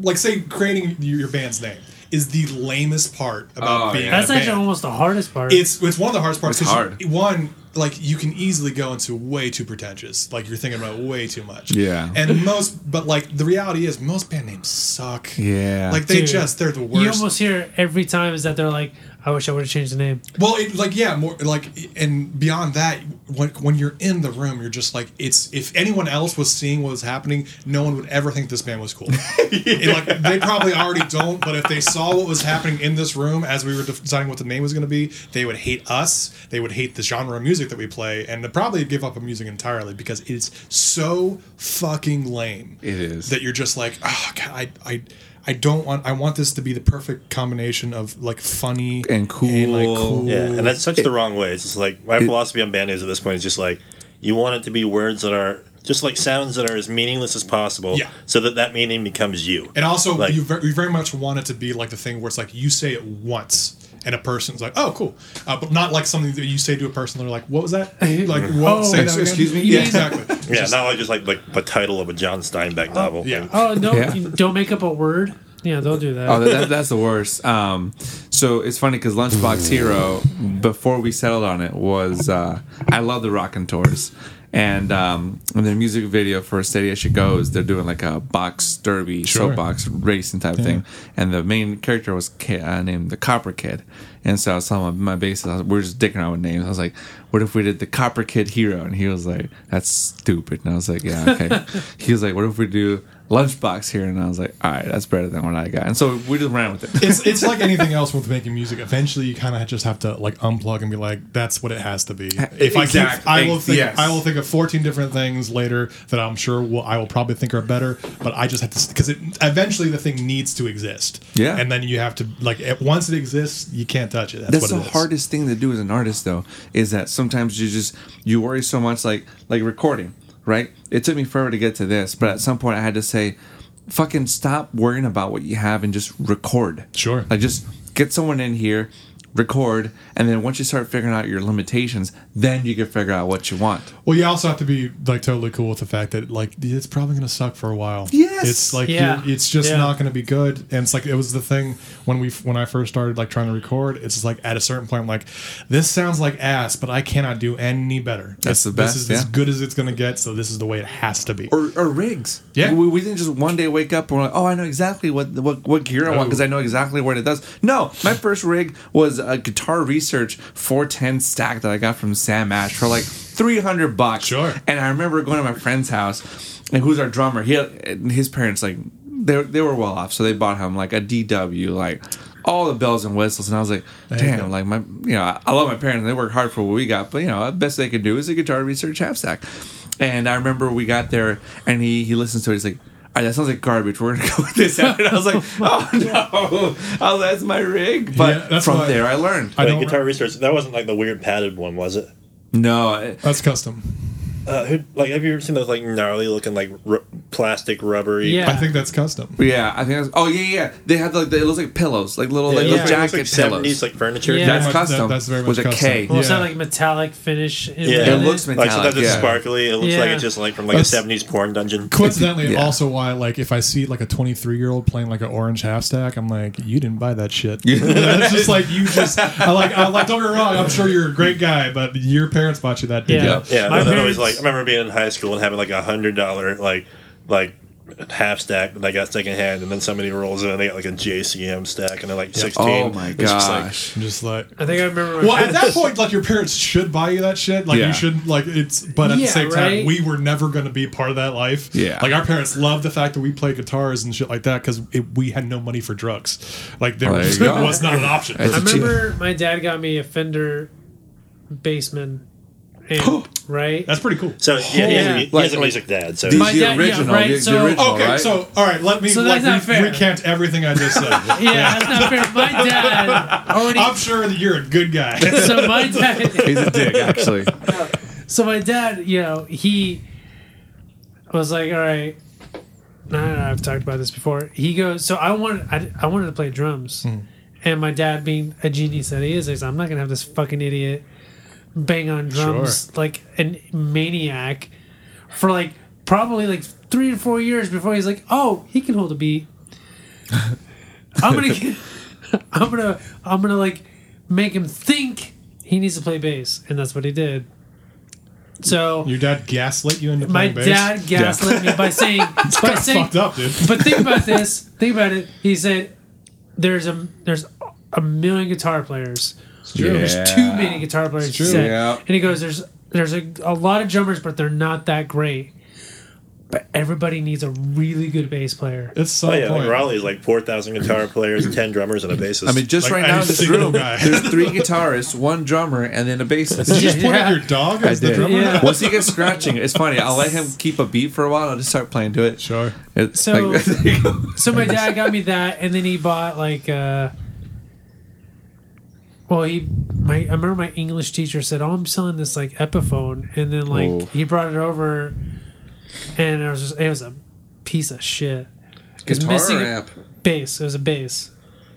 like say creating your your band's name is the lamest part about Oh, being. yeah. That's in actually band. almost the hardest part. It's it's one of the hardest parts. It's 'cause hard. You, one, like you can easily go into way too pretentious. Like you're thinking about way too much. Yeah. And most, but like the reality is, most band names suck. Yeah. Like they Dude, just they're the worst. You almost hear every time is that they're like, I wish I would have changed the name. Well, it, like yeah, more like, and beyond that, when when you're in the room, you're just like, it's if anyone else was seeing what was happening, no one would ever think this band was cool. It, like they probably already don't, but if they saw what was happening in this room as we were deciding what the name was going to be, they would hate us. They would hate the genre of music that we play, and they'd probably give up on music entirely because it's so fucking lame. It is. that you're just like, oh god, I I. I don't want. I want this to be the perfect combination of like funny And cool. like, cool. Yeah, and that's such the wrong way. It's just like my philosophy on band names at this point is just like you want it to be words that are just like sounds that are as meaningless as possible, Yeah. so that that meaning becomes you. And also, Like- you, very, you very much want it to be like the thing where it's like you say it once, and a person's like, "Oh, cool," uh, but not like something that you say to a person. They're like, "What was that?" Like, what? Oh, say that again? excuse me? Yeah, Yeah. exactly. Yeah, Just- not like just like like the title of a John Steinbeck novel. yeah. Oh no! Yeah. Don't make up a word. Yeah, they'll do that. Oh, that, that, that's the worst. Um, so it's funny because Lunchbox Hero, before we settled on it, was uh, I love the Raconteurs. And um, in their music video for Steady As She Goes, they're doing like a box derby, Sure. soapbox racing type thing. And the main character was ki- uh, named the Copper Kid. And so I was telling my, my bassist, was, we were just dicking around with names. I was like, what if we did the Copper Kid Hero? And he was like, that's stupid. And I was like, yeah, okay. he was like, what if we do Lunchbox here? And I was like, all right, that's better than what I got. And so we just ran with it. It's it's like anything else with making music. Eventually, you kind of just have to like unplug and be like, "That's what it has to be." If I Exact- keep, I will think yes. I will think of fourteen different things later that I'm sure will I will probably think are better. But I just have to because it eventually the thing needs to exist. Yeah. and then you have to like once it exists, you can't touch it. That's, That's what the it is. hardest thing to do as an artist, though, is that sometimes you just you worry so much, like like recording, right? It took me forever to get to this, but at some point I had to say, "Fucking stop worrying about what you have and just record." Sure. Like just get someone in here, record, and then once you start figuring out your limitations, then you can figure out what you want. Well, you also have to be like totally cool with the fact that like it's probably going to suck for a while. Yes. it's like Yeah. you're, it's just Yeah. not going to be good. And it's like it was the thing when we when I first started like trying to record. It's just like at a certain point, I'm like, this sounds like ass, but I cannot do any better. That's This- the best, This is as good as it's going to get. So this is the way it has to be. Or, or rigs. Yeah. We, we didn't just one day wake up and we're like, oh, I know exactly what what, what gear I want Oh. because I know exactly what it does. No, my first rig was a Guitar Research 410 stack that I got from Sam Ash for like 300 bucks. Sure. And I remember going to my friend's house, and who's our drummer? He and his parents like they they were well off, so they bought him like a DW, like all the bells and whistles. And I was like, damn, like my you know I, I love my parents. They work hard for what we got, but you know the best they could do is a Guitar Research half stack. And I remember we got there, and he he listens to it. He's like. All right, that sounds like garbage. We're gonna go with this out. And I was like, "Oh no! Oh, that's my rig." But Yeah, that's from why- there, I learned. I Like don't. Guitar Research, that wasn't like the weird padded one, was it? no, it- that's custom. Uh, who, like have you ever seen those like gnarly looking like r- plastic rubbery? Yeah. I think that's custom. Yeah, I think. That's, oh yeah, yeah. They have like the, it looks like pillows, like little Yeah, like it little looks like- it looks jacket like seventies pillows. like furniture. Yeah. That's Very much- custom. that- that's very with much a custom. K. Well, it's Yeah. not like metallic finish. In Yeah. It looks Like metallic. sometimes it's yeah. sparkly. It looks like Yeah. it's just like from like a seventies porn dungeon. Coincidentally, Yeah. also why like if I see like a 23 year old playing like an orange half stack, I'm like, you didn't buy that shit. That's just like you just. I like. I like. Don't get me wrong. I'm sure you're a great guy, but your parents bought you that. didn't Yeah. Yeah, My that always parents- like I remember being in high school and having like a hundred dollar like like half stack that I got second hand, and then somebody rolls in and they got like a JCM stack and they're like sixteen. Oh my It's just like, gosh. I'm just like. I think I remember. my Well, at that point, like your parents should buy you that shit. Like Yeah. you should, like it's. But at Yeah, the same time, we were never going to be part of that life. Yeah. Like our parents loved the fact that we played guitars and shit like that because we had no money for drugs. Like there Oh, there was, go. was not an option. That's I a cheap- remember my dad got me a Fender Bassman amp, right? That's pretty cool. so yeah, he has, a, he has Like- a like- music dad. So The, My the dad- yeah, original, right, the, the so- original, Okay, right? so all right, let me So like that's not re- fair. recant everything I just said. yeah, that's not fair. My dad already. I'm sure that you're a good guy. so my dad. he's a dick, actually. So my dad, you know, he was like, "All right." I don't know, I've talked about this before. He goes, so I wanted, I, I wanted to play drums, Hmm. and my dad, being a genius that he is, he's, I'm not gonna have this fucking idiot bang on drums like a maniac for like probably like three to four years before he's like, oh, he can hold a beat. I'm gonna, get, I'm gonna, I'm gonna like make him think he needs to play bass, and that's what he did. So Your dad gaslit you into my playing bass. dad gaslit me by saying, by saying, fucked up, dude. but think about this. Think about it. He said, "There's a there's a million guitar players. There's Yeah. too many guitar players." He true. said. Yeah. And he goes, "There's there's a, a lot of drummers, but they're not that great. But everybody needs a really good bass player." It's so oh yeah, point. like Raleigh is like four thousand guitar players, ten drummers, and a bassist. I mean, just Like, right now in this room, guy. there's three guitarists, one drummer, and then a bassist. Did you just point Yeah. your dog as the did. drummer? Yeah. Once he gets scratching, it's funny. I'll let him keep a beat for a while. I'll just start playing to it. Sure. It's So- like, there you go. So my dad got me that, and then he bought like. uh well, he my I remember my English teacher said, "Oh, I'm selling this like Epiphone," and then like Oh. he brought it over, and it was just, it was a piece of shit. It was Guitar missing or amp? bass. It was a bass,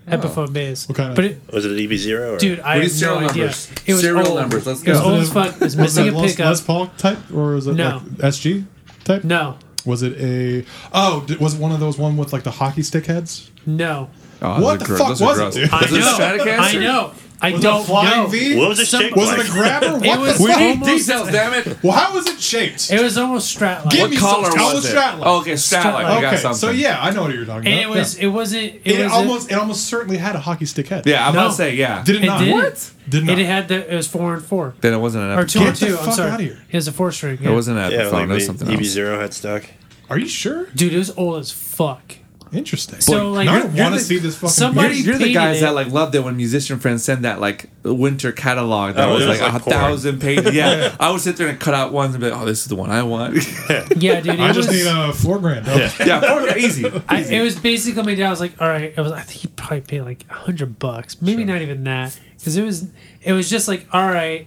oh. Epiphone bass. What kind of- But it, was it an EB zero? Or? dude, I What are have serial no idea. numbers? It was Serial old. numbers, let's It was go. old as fuck. It was Was missing it a Les, pickup. Les Paul type or was it No. like SG type? No, Was it a? Oh, did, was it one of those one with like the hockey stick heads? no. Oh, What those the are fuck. Those are was it, gross. dude? I Was it know. Stratocaster? I know. I Was don't a flying know. V? What was the Some- shape Was like? it a grabber? What It was the We fuck? need almost- details, damn it. Well, how was it shaped? It was almost Stratline. Give What me color some- tell was the it? Stratline. Oh, okay, Stratline. I got okay, something. so yeah, I know what you're talking and about. it was yeah. it wasn't it, It, was almost it almost certainly had a hockey stick head. Yeah, I'm No. about to say yeah. Did it it not? did What? Did not. It had the it was four and four Then it wasn't an or two Epiphone. and the two. I'm fuck sorry. outta here. It was a four string. It wasn't an Yeah, Epiphone. it was something EV else. zero had stuck. Are you sure? dude. It was old as fuck. Interesting. So, like, I you're- want to the- see this fucking. somebody- You're, you're the guys it. that like loved it when musician friends send that like winter catalog that Oh, was it was like, like a porn. thousand pages. Yeah, I would sit there and cut out ones and be like, "Oh, this is the one I want." Yeah, dude. It I was, just need a four grand. Oh, yeah, four grand. easy. I, it was basically my dad was like, all right. It was I think he probably paid like a hundred bucks, maybe not even that, because it was it was just like all right.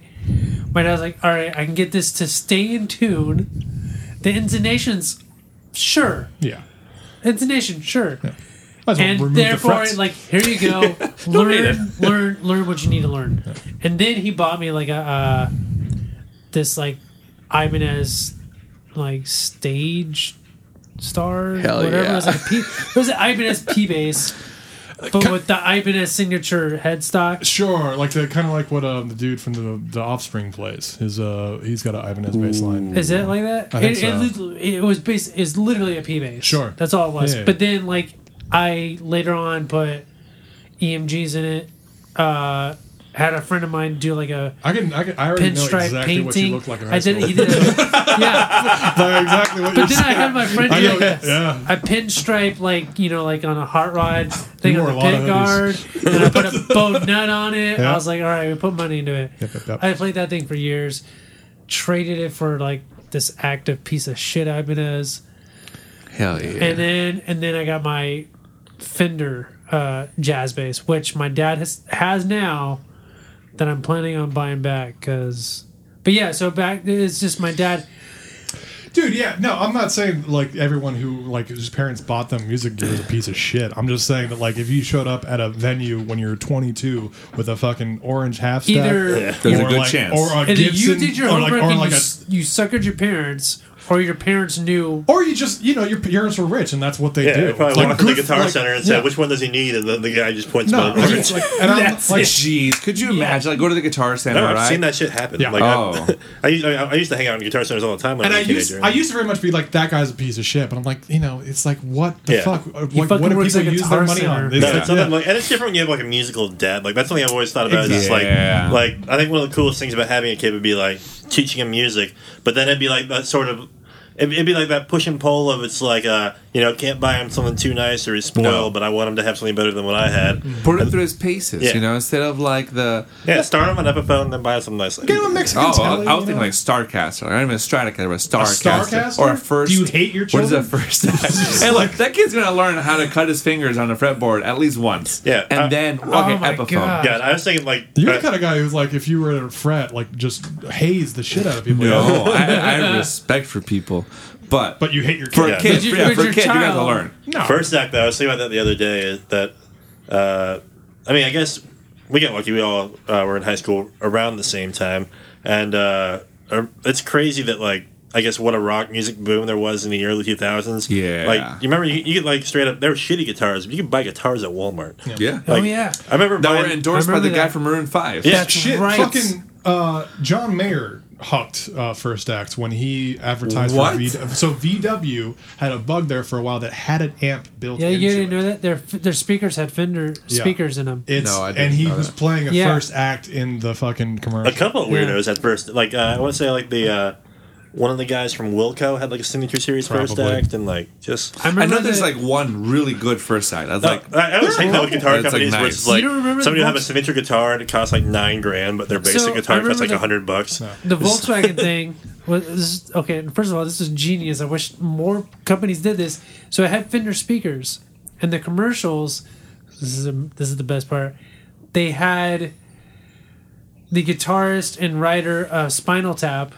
My dad was like, all right, I can get this to stay in tune. The intonations, sure. yeah. Intonation, sure. Might as well and remove the therefore, frets. like, here you go, need learn, learn, learn what you need to learn. And then he bought me like a uh, this like Ibanez like stage star, Hell whatever. yeah. It was like a P, it was an Ibanez P bass, but with the Ibanez signature headstock. Sure, like the kind of like what um, the dude from the the Offspring plays. His uh, he's got an Ibanez bass line. Is it like that? I think it, so. it, it was bas- It's literally a P bass. Sure. that's all it was. Yeah. But then, like, I later on put EMGs in it. Uh, had a friend of mine do like a I can, I can, I already know pinstripe exactly what you painting. look like in high I did. school. He did. A, yeah, Know exactly what but you're then I had my friend I do know, like a, yeah. a pinstripe, like you know, like on a hot rod thing You on the a lot pit guard, and I put a bow nut on it. Yeah. I was like, all right, we put money into it. Yep, yep, yep. I played that thing for years, traded it for like this active piece of shit Ibanez. Hell yeah. and then and then I got my Fender uh, jazz bass, which my dad has has now, that I'm planning on buying back. Cause, but yeah, so back it's just my dad. Dude, yeah, no, I'm not saying like everyone who like whose parents bought them music gear is a piece of shit. I'm just saying that like if you showed up at a venue when you're 22 with a fucking orange half staff, Either- Yeah. There's a or good like, chance. or a Either Gibson, you did your or like, homework or and like you, a, s- you suckered your parents, or your parents knew. or you just you know your parents were rich and that's what they Yeah, do. they probably Like, walk to the guitar like, center and yeah. say, "Which one does he need?" And then the guy just points. No, to the like, and I'm That's like, Jeez, could you imagine? Like, go to the guitar center, No, I've right? seen that shit happen. Yeah. Like, Oh. I, I, used, I, I used to hang out in guitar centers all the time when and I I was a used teenager. I used to very much be like that guy's a piece of shit, but I'm like you know it's like what the Yeah. fuck like, what do works people at use Guitar their money Center. on? No, It's it's something like, and it's different when you have like a musical dad. Like that's something I've always thought about. Is just like, like I think one of the coolest things about having a kid would be like teaching him music, but then it'd be like that sort of. It'd it'd be like that push and pull of it's like uh you know can't buy him something too nice or he's spoiled, No. but I want him to have something better than what I had. Put it through his paces, Yeah. you know, instead of like the. Yeah, start him on Epiphone, and then buy him something nice. Get him a Mexican Oh, telly, I, I you was thinking know? like Starcaster, not even a Stratocaster, but a Starcaster, Starcaster? or a first. Do you hate your children? What is that children? first? hey, look, that kid's gonna learn how to cut his fingers on a fretboard at least once. Yeah, and uh, then okay, Oh my Epiphone. God. Yeah, I was thinking like You're uh, the kind of guy who's like, if you were in a fret, like just haze the shit out of people. No, I, I have respect for people, but But you hate your for kid. a kid, But you- yeah, but for a your kid, you got to child- learn. No. First act, though, I was thinking about that the other day. Is that, uh, I mean, I guess we got lucky. We all uh, were in high school around the same time, and uh, uh, it's crazy that like I guess what a rock music boom there was in the early two thousands. Yeah. like you remember you, you could like straight up there were shitty guitars, but you could buy guitars at Walmart. Yeah, Oh Like, yeah, I remember that were endorsed I by the remember guy that. from Maroon Five. Yeah. that's Shit, right. fucking uh, John Mayer hucked uh, first act when he advertised What? for VW. So VW had a bug there for a while that had an amp built yeah, into you didn't it. know that their their speakers had Fender Yeah. speakers in them. It's, No, I didn't and he know was that. playing a Yeah. first act in the fucking commercial. a couple of Yeah. weirdos at first. Like uh, I want to say like the uh, one of the guys from Wilco had like a signature series first act, and like just I I know there's like one really good first act. I was like, Like, I, I always think that with guitar That's, like, companies where nice. it's like You don't remember somebody will have a Volks- signature guitar and it costs like nine grand, but their basic So, I guitar costs like a hundred bucks. the Volkswagen thing was this is, okay. First of all, this is genius. I wish more companies did this. So I had Fender speakers, and the commercials. This is a, this is the best part. They had the guitarist and writer of Spinal Tap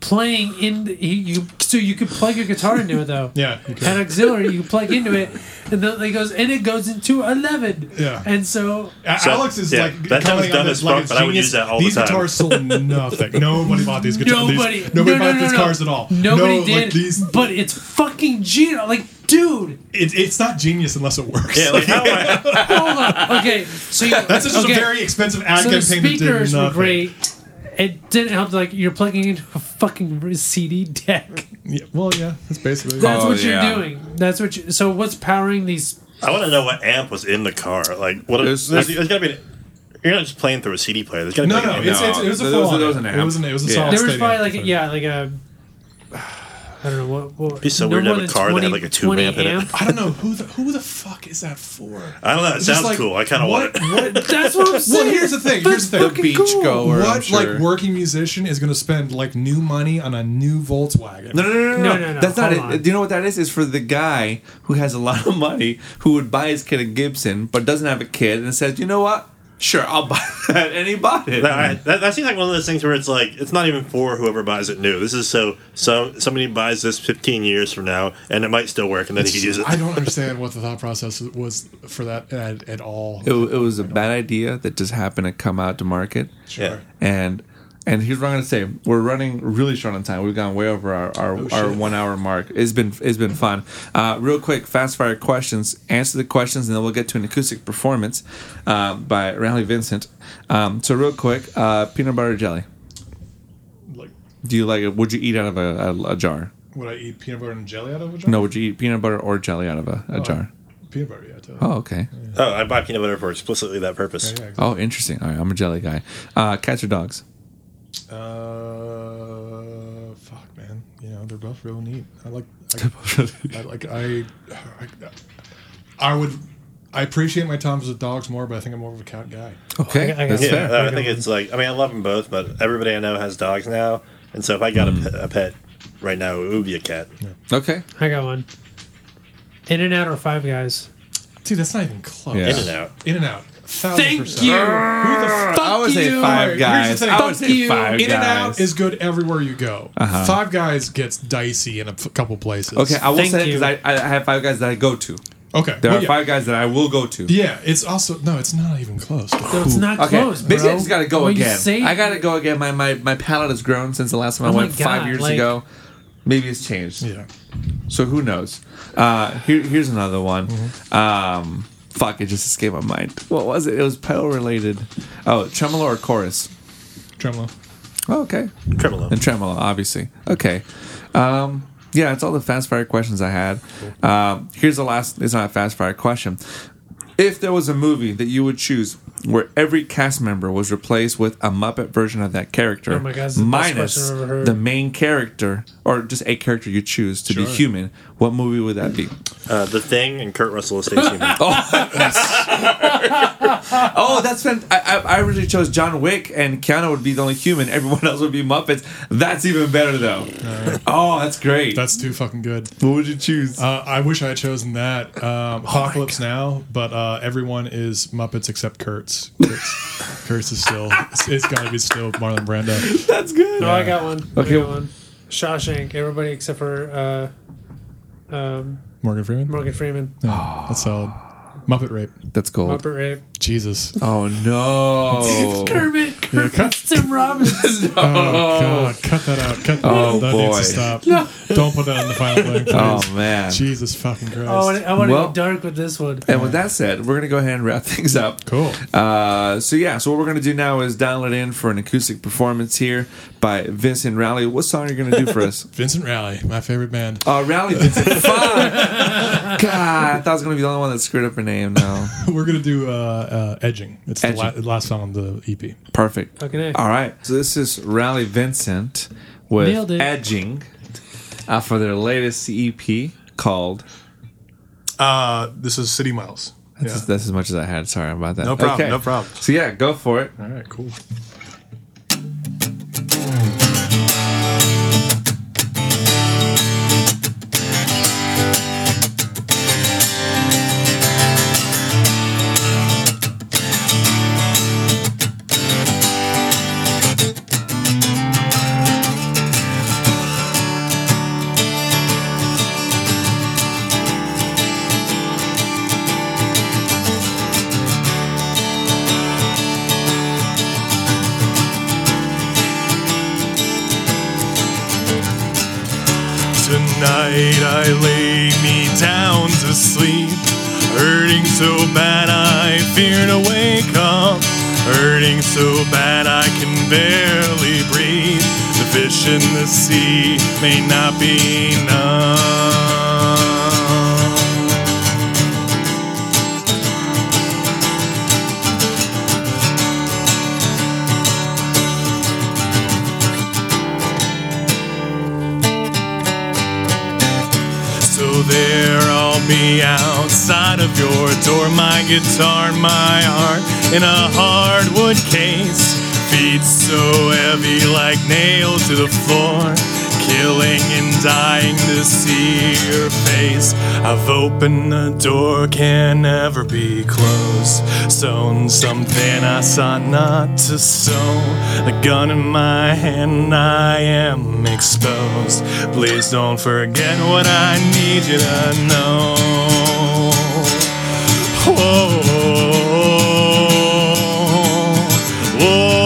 playing in the, you, you so you could plug your guitar into it though. Yeah, you could. Had auxiliary, you could plug into it, and then it goes and it goes into eleven. Yeah. and so So, Alex is yeah, like that sounds commenting on this as like fuck, but I would genius. use that all the these time. guitars sold nothing. Nobody bought these guitars. Nobody, These, nobody no, bought no, these no, cars no. at all. Nobody no, did. Like these, but it's fucking genius. Like, dude, it, it's not genius unless it works. Yeah, like how I, hold on. Okay, so you, That's just okay, a very expensive ad so the campaign that did speakers were great. It didn't help. Like you're plugging into a fucking CD deck. Yeah, well, yeah, that's basically. That's Oh, what you're yeah. doing. That's what. you So what's powering these? I want to know what amp was in the car. Like what? There's- There's, there's, got to be. an- You're not just playing through a CD player. There's got to be. no, like no, an amp. it's, it was a There full was- on there was amp. an It amp. was an, it was a Yeah. solid There was probably like a, yeah, like a. I don't know what. what It'd be so no weird to have a than car that had like a tube 20 amp in it. I don't know who the who the fuck is that for. I don't know. It sounds like, cool. I kind of want what- it. What, That's what I'm saying. well, here's the thing. Here's the thing. the beach cool. goer. I'm What sure. like working musician is going to spend like new money on a new Volkswagen? No, no, no, no, no, No, no, no, That's not hold it. Do you know what that is? Is for the guy who has a lot of money who would buy his kid a Gibson but doesn't have a kid and says, you know what? Sure, I'll buy that, and he bought it. That, that, that seems like one of those things where it's like it's not even for whoever buys it new. This is so so somebody buys this 15 years from now, and it might still work, and then he can use it. I don't understand what the thought process was for that at, at all. It, it was a bad idea that just happened to come out to market. Yeah. And and here's what I'm gonna say: we're running really short on time. We've gone way over our our, our one hour mark. It's been it's been fun. Uh, real quick, fast fire questions. Answer the questions, and then we'll get to an acoustic performance uh, by Rally Vincent. Um, so real quick, uh, peanut butter jelly? Like, Do you like it? Would you eat out of a, a, a jar? would I eat peanut butter and jelly out of a jar? No, would you eat peanut butter or jelly out of a, a jar? peanut butter. Yeah, totally. Oh, okay. Oh, I buy peanut butter for explicitly that purpose. Yeah, exactly. Oh, interesting. All right, I'm a jelly guy. Uh, cats or dogs? Uh, fuck, man. You know they're both real neat. I like. I, I like. I, I. I would. I appreciate my times with dogs more, but I think I'm more of a cat guy. Okay, I- I got that's. Yeah, fair. I think it's like I mean I love them both, but everybody I know has dogs now, and so if I got a, pet, a pet right now, it would be a cat. Okay. I got one. In and out or Five Guys. Dude, that's not even close. Yeah. In and out. In and out. Thousand Thank percent. you. Who the fuck I would say you. five guys. I would say you. five In and guys. out is good everywhere you go. Five Guys gets dicey in a f- couple places. okay, I will Thank say because. I, I have five guys that I go to. okay. There well, are yeah. five guys that I will go to. Yeah, it's also no, it's not even close. No, it's not Okay, close, bro. maybe I just gotta go What you again. say- I gotta go again. My my my palate has grown since the last time I Oh my went five God, years like- ago. Maybe it's changed. Yeah. So who knows? Uh, here, here's another one. Mm-hmm. Um, fuck, it just escaped my mind. What was it? It was pedal related. Oh, tremolo or chorus? Tremolo. Oh, okay. Tremolo. And tremolo, obviously. Okay. Um, yeah, it's all the fast fire questions I had. Um, here's the last. It's not a fast fire question. If there was a movie that you would choose where every cast member was replaced with a Muppet version of that character, Oh my God, the minus question I've ever heard. the main character, or just a character you choose to be human, what movie would that be? Uh, the Thing and Kurt Russell stays human. Oh, that's been. I, I, I originally chose John Wick, and Keanu would be the only human. Everyone else would be Muppets. That's even better, though. Oh, that's great. That's too fucking good. what would you choose? Uh, I wish I had chosen that. Oh Um, Apocalypse Now, but uh, everyone is Muppets except Kurtz. Kurtz, Kurtz is still. It's, it's got to be still Marlon Brando. that's good. No, I got one. Okay. I got one. Shawshank. Everybody except for uh, um, Morgan Freeman. Morgan Freeman. Yeah, that's solid. Muppet Rape. That's cool. Muppet Rape. Jesus. Oh no. Kermit. Yeah, Kermit. cut, Tim Robbins. oh god, cut that out. Cut that Oh, that boy. needs to stop. Don't put that on the final thing, please. Oh man. Jesus fucking Christ. Oh, I want to Well- go dark with this one. And with that said, we're gonna go ahead and wrap things up. Cool. Uh, so yeah, so what we're gonna do now is dial it in for an acoustic performance here by Vincent Rowley. What song are you gonna do for us? Vincent Rally, my favorite band. Oh, Rowley Vincent. Fuck. God, I thought I was gonna be the only one that screwed up her name. No. We're gonna do uh, uh, Edging. It's the, la- the last song on the EP. Perfect. Okay. All right. So this is Rally Vincent with Edging uh, for their latest EP called. Uh, this is City Miles. Yeah. That's, that's as much as I had. Sorry about that. No problem, no problem. So yeah, go for it. All right, cool. I lay me down to sleep, hurting so bad I fear to wake up, hurting so bad I can barely breathe. The fish in the sea may not be enough. Outside of your door, my guitar, my heart in a hardwood case. Feet so heavy like nailed to the floor, killing and dying to see your face. I've opened the door, can never be closed. Sewn something I sought not to sew. A gun in my hand, I am exposed. Please don't forget what I need you to know. Whoa. Whoa.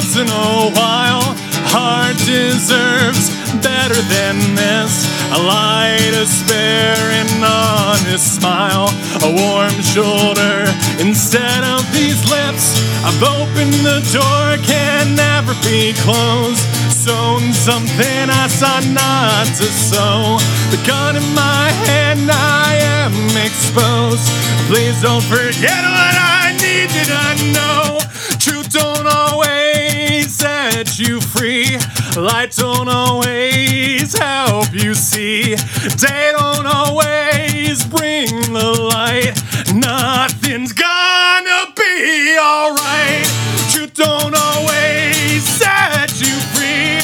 Once in a while, heart deserves better than this. A light, a spare, an honest smile, a warm shoulder instead of these lips. I've opened the door, can never be closed. Sewn something I saw not to sew. The gun in my hand, I am exposed. Please don't forget what I need you to know. Truth don't always set you free. Light don't always help you see. Day don't always bring the light. Nothing's gonna be alright. Truth don't always set you free.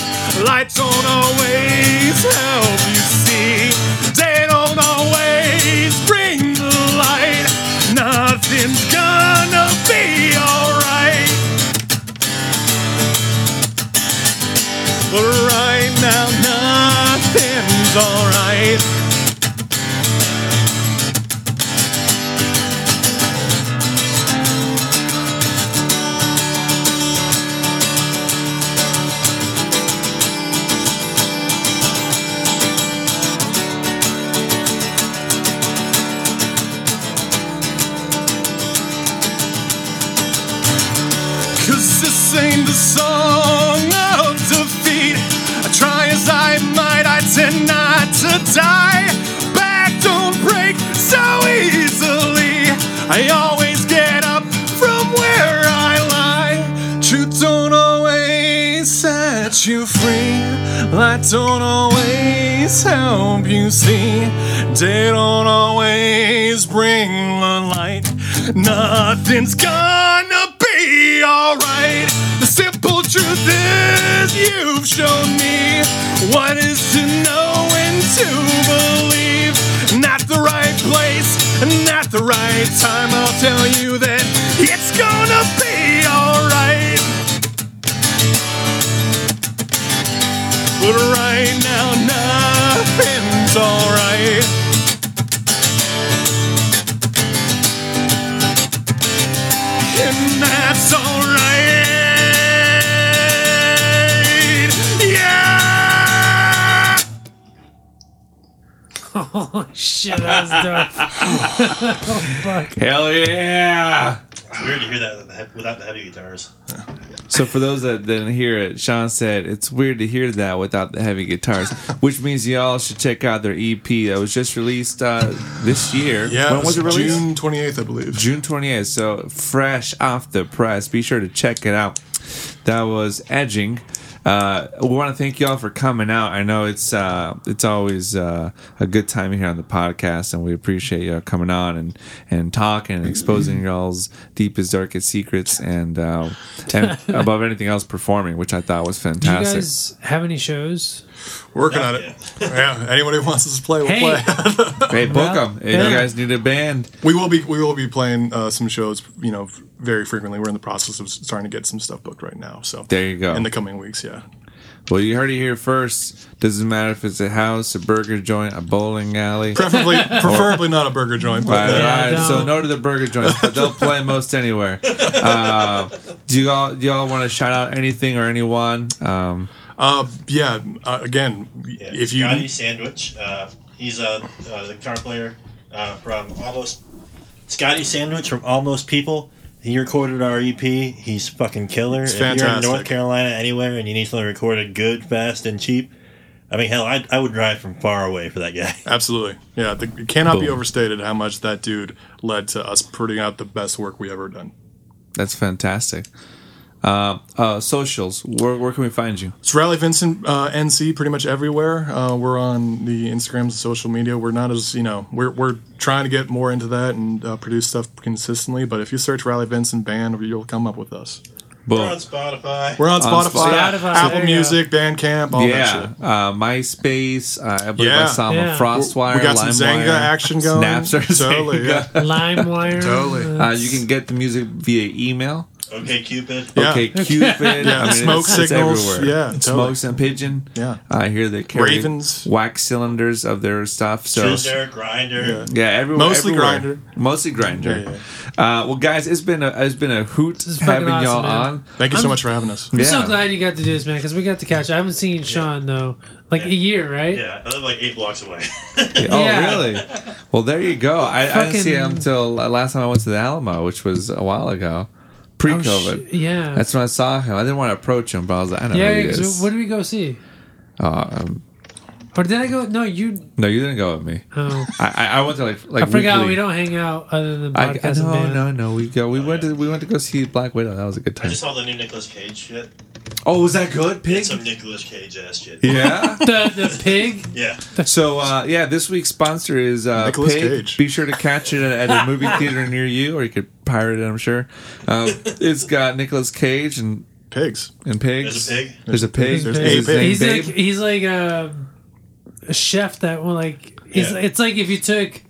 Light don't always help you see. Song of defeat. I try as I might, I tend not to die. Back don't break so easily. I always get up from where I lie. Truth don't always set you free. Light don't always help you see. Day don't always bring the light. Nothing's gonna simple you've shown me what is to know and to believe. Not the right place, not the right time. I'll tell you that it's gonna be alright. But shit, that was dope. oh, fuck. Hell yeah! It's weird to hear that with the he- without the heavy guitars. So for those that didn't hear it, Sean said it's weird to hear that without the heavy guitars, which means y'all should check out their EP that was just released uh, this year. Yeah, when was it released? June 28th, I believe. June 28th. So fresh off the press. Be sure to check it out. That was Edging. Uh, we want to thank y'all for coming out. I know it's uh, it's always uh, a good time here on the podcast, and we appreciate y'all coming on and, and talking and exposing y'all's deepest, darkest secrets, and uh, and above anything else, performing, which I thought was fantastic. Do you guys have any shows? Working on it. Yeah, anybody who wants us to play, we'll Hey. play. hey, book Well, them. Yeah. you guys need a band, we will be we will be playing uh, some shows, you know, very frequently. We're in the process of starting to get some stuff booked right now. So there you go. in the coming weeks, yeah. well, you heard it here first. Doesn't matter if it's a house, a burger joint, a bowling alley. Preferably, preferably not a burger joint, but Right, uh, Yeah, right. So don't. no to the burger joints, but they'll play most anywhere. Uh, do you all do y'all want to shout out anything or anyone? Um, uh, yeah. Uh, again, Yeah, if you Scotty Sandwich, uh, he's a, uh, the guitar player uh, from Almost. Scotty Sandwich from Almost People. He recorded our EP. He's fucking killer. if you're in. North Carolina anywhere and you need something recorded good, fast, and cheap, I mean, hell, I, I would drive from far away for that guy. Absolutely. Yeah, the, it cannot be overstated how much that dude led to us putting out the best work we ever done. that's fantastic. Uh, uh, socials. Where, where can we find you? It's Rally Vincent uh, NC pretty much everywhere. Uh, we're on the Instagrams and social media. We're not as you know we're we're trying to get more into that and uh, produce stuff consistently. But if you search Rally Vincent band, you'll come up with us. We're on Spotify. We're on On Spotify, Spotify. Apple you Music, Bandcamp, all that Yeah, shit. uh, MySpace. Uh, I believe I Yeah. saw them on Yeah. Frostwire. we got some LimeWire, Xanga action going. Snapster. Totally, Xanga. yeah. LimeWire. Totally. Uh, you can get the music via email. Okay, Cupid. Yeah. Okay, Cupid. Yeah, I mean, smoke it's, it's signals. everywhere. Yeah, totally. smokes and pigeon. Yeah. I hear they carry Ravens. wax cylinders of their stuff. So Trizzler, Grindr. yeah, everywhere. Mostly everywhere. Grindr. Mostly Grindr. Yeah, Uh, well, guys, it's been a it's been a hoot is fucking having y'all man. on. Thank you so I'm- much for having us. I'm so glad you got to do this, man, because we got to catch. I haven't seen Sean though, like a year, right? Yeah, I live like eight blocks away. Oh, Yeah. really? Well, there you go. I, I didn't see him Fucking- until last time I went to the Alamo, which was a while ago, Oh, pre-COVID. sh- yeah. That's when I saw him. I didn't want to approach him, but I was like, I know yeah. who he 'cause is. What did we go see? Uh, um, Or did I go? No, you. no, you didn't go with me. Oh, I, I, I went to like like I forgot weekly- we don't hang out other than I, I, podcast no, no, no. We go. We went to we went to go see Black Widow. That was a good time. I just saw the new Nicolas Cage shit. Oh, was that good, Pig? It's some Nicolas Cage ass shit. Yeah. The the pig. Yeah. So uh, yeah, this week's sponsor is uh, Nicolas Pig. Cage. Be sure to catch it at a movie theater near you, or you could pirate it. I'm sure. Um, it's got Nicolas Cage and pigs. And pigs. There's a pig. There's a pig. There's Is a pig. He's like he's like a, a chef that will like. He's, Yeah. It's like if you took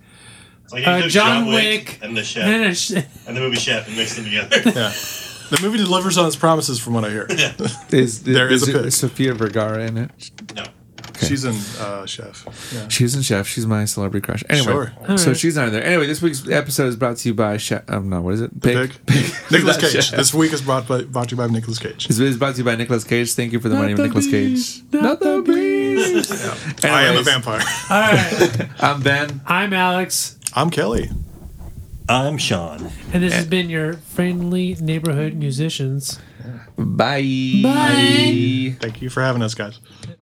It's like you uh, took John, Wick, and the chef and sh- and the movie Chef and mixed them together. Yeah. The movie delivers on its promises, from what I hear. Is, There is a it pig. Sofia Vergara in it? no. She's in uh, Chef. Yeah. She's in Chef. She's my celebrity crush. Anyway, Sure. so Alright. she's not in there. Anyway, this week's episode is brought to you by Chef. Um, no, what is it? Pig. Nicholas Cage. Chef. This week is brought, by, brought to you by Nicolas Cage. This is brought to you by Nicolas Cage. Thank you for the money of the Nicolas Cage. beast, not the beast. I am a vampire. All right, I'm Ben. I'm Alex, I'm Kelly. I'm Sean. and this has been your friendly neighborhood musicians. Bye. Bye. Thank you for having us, guys.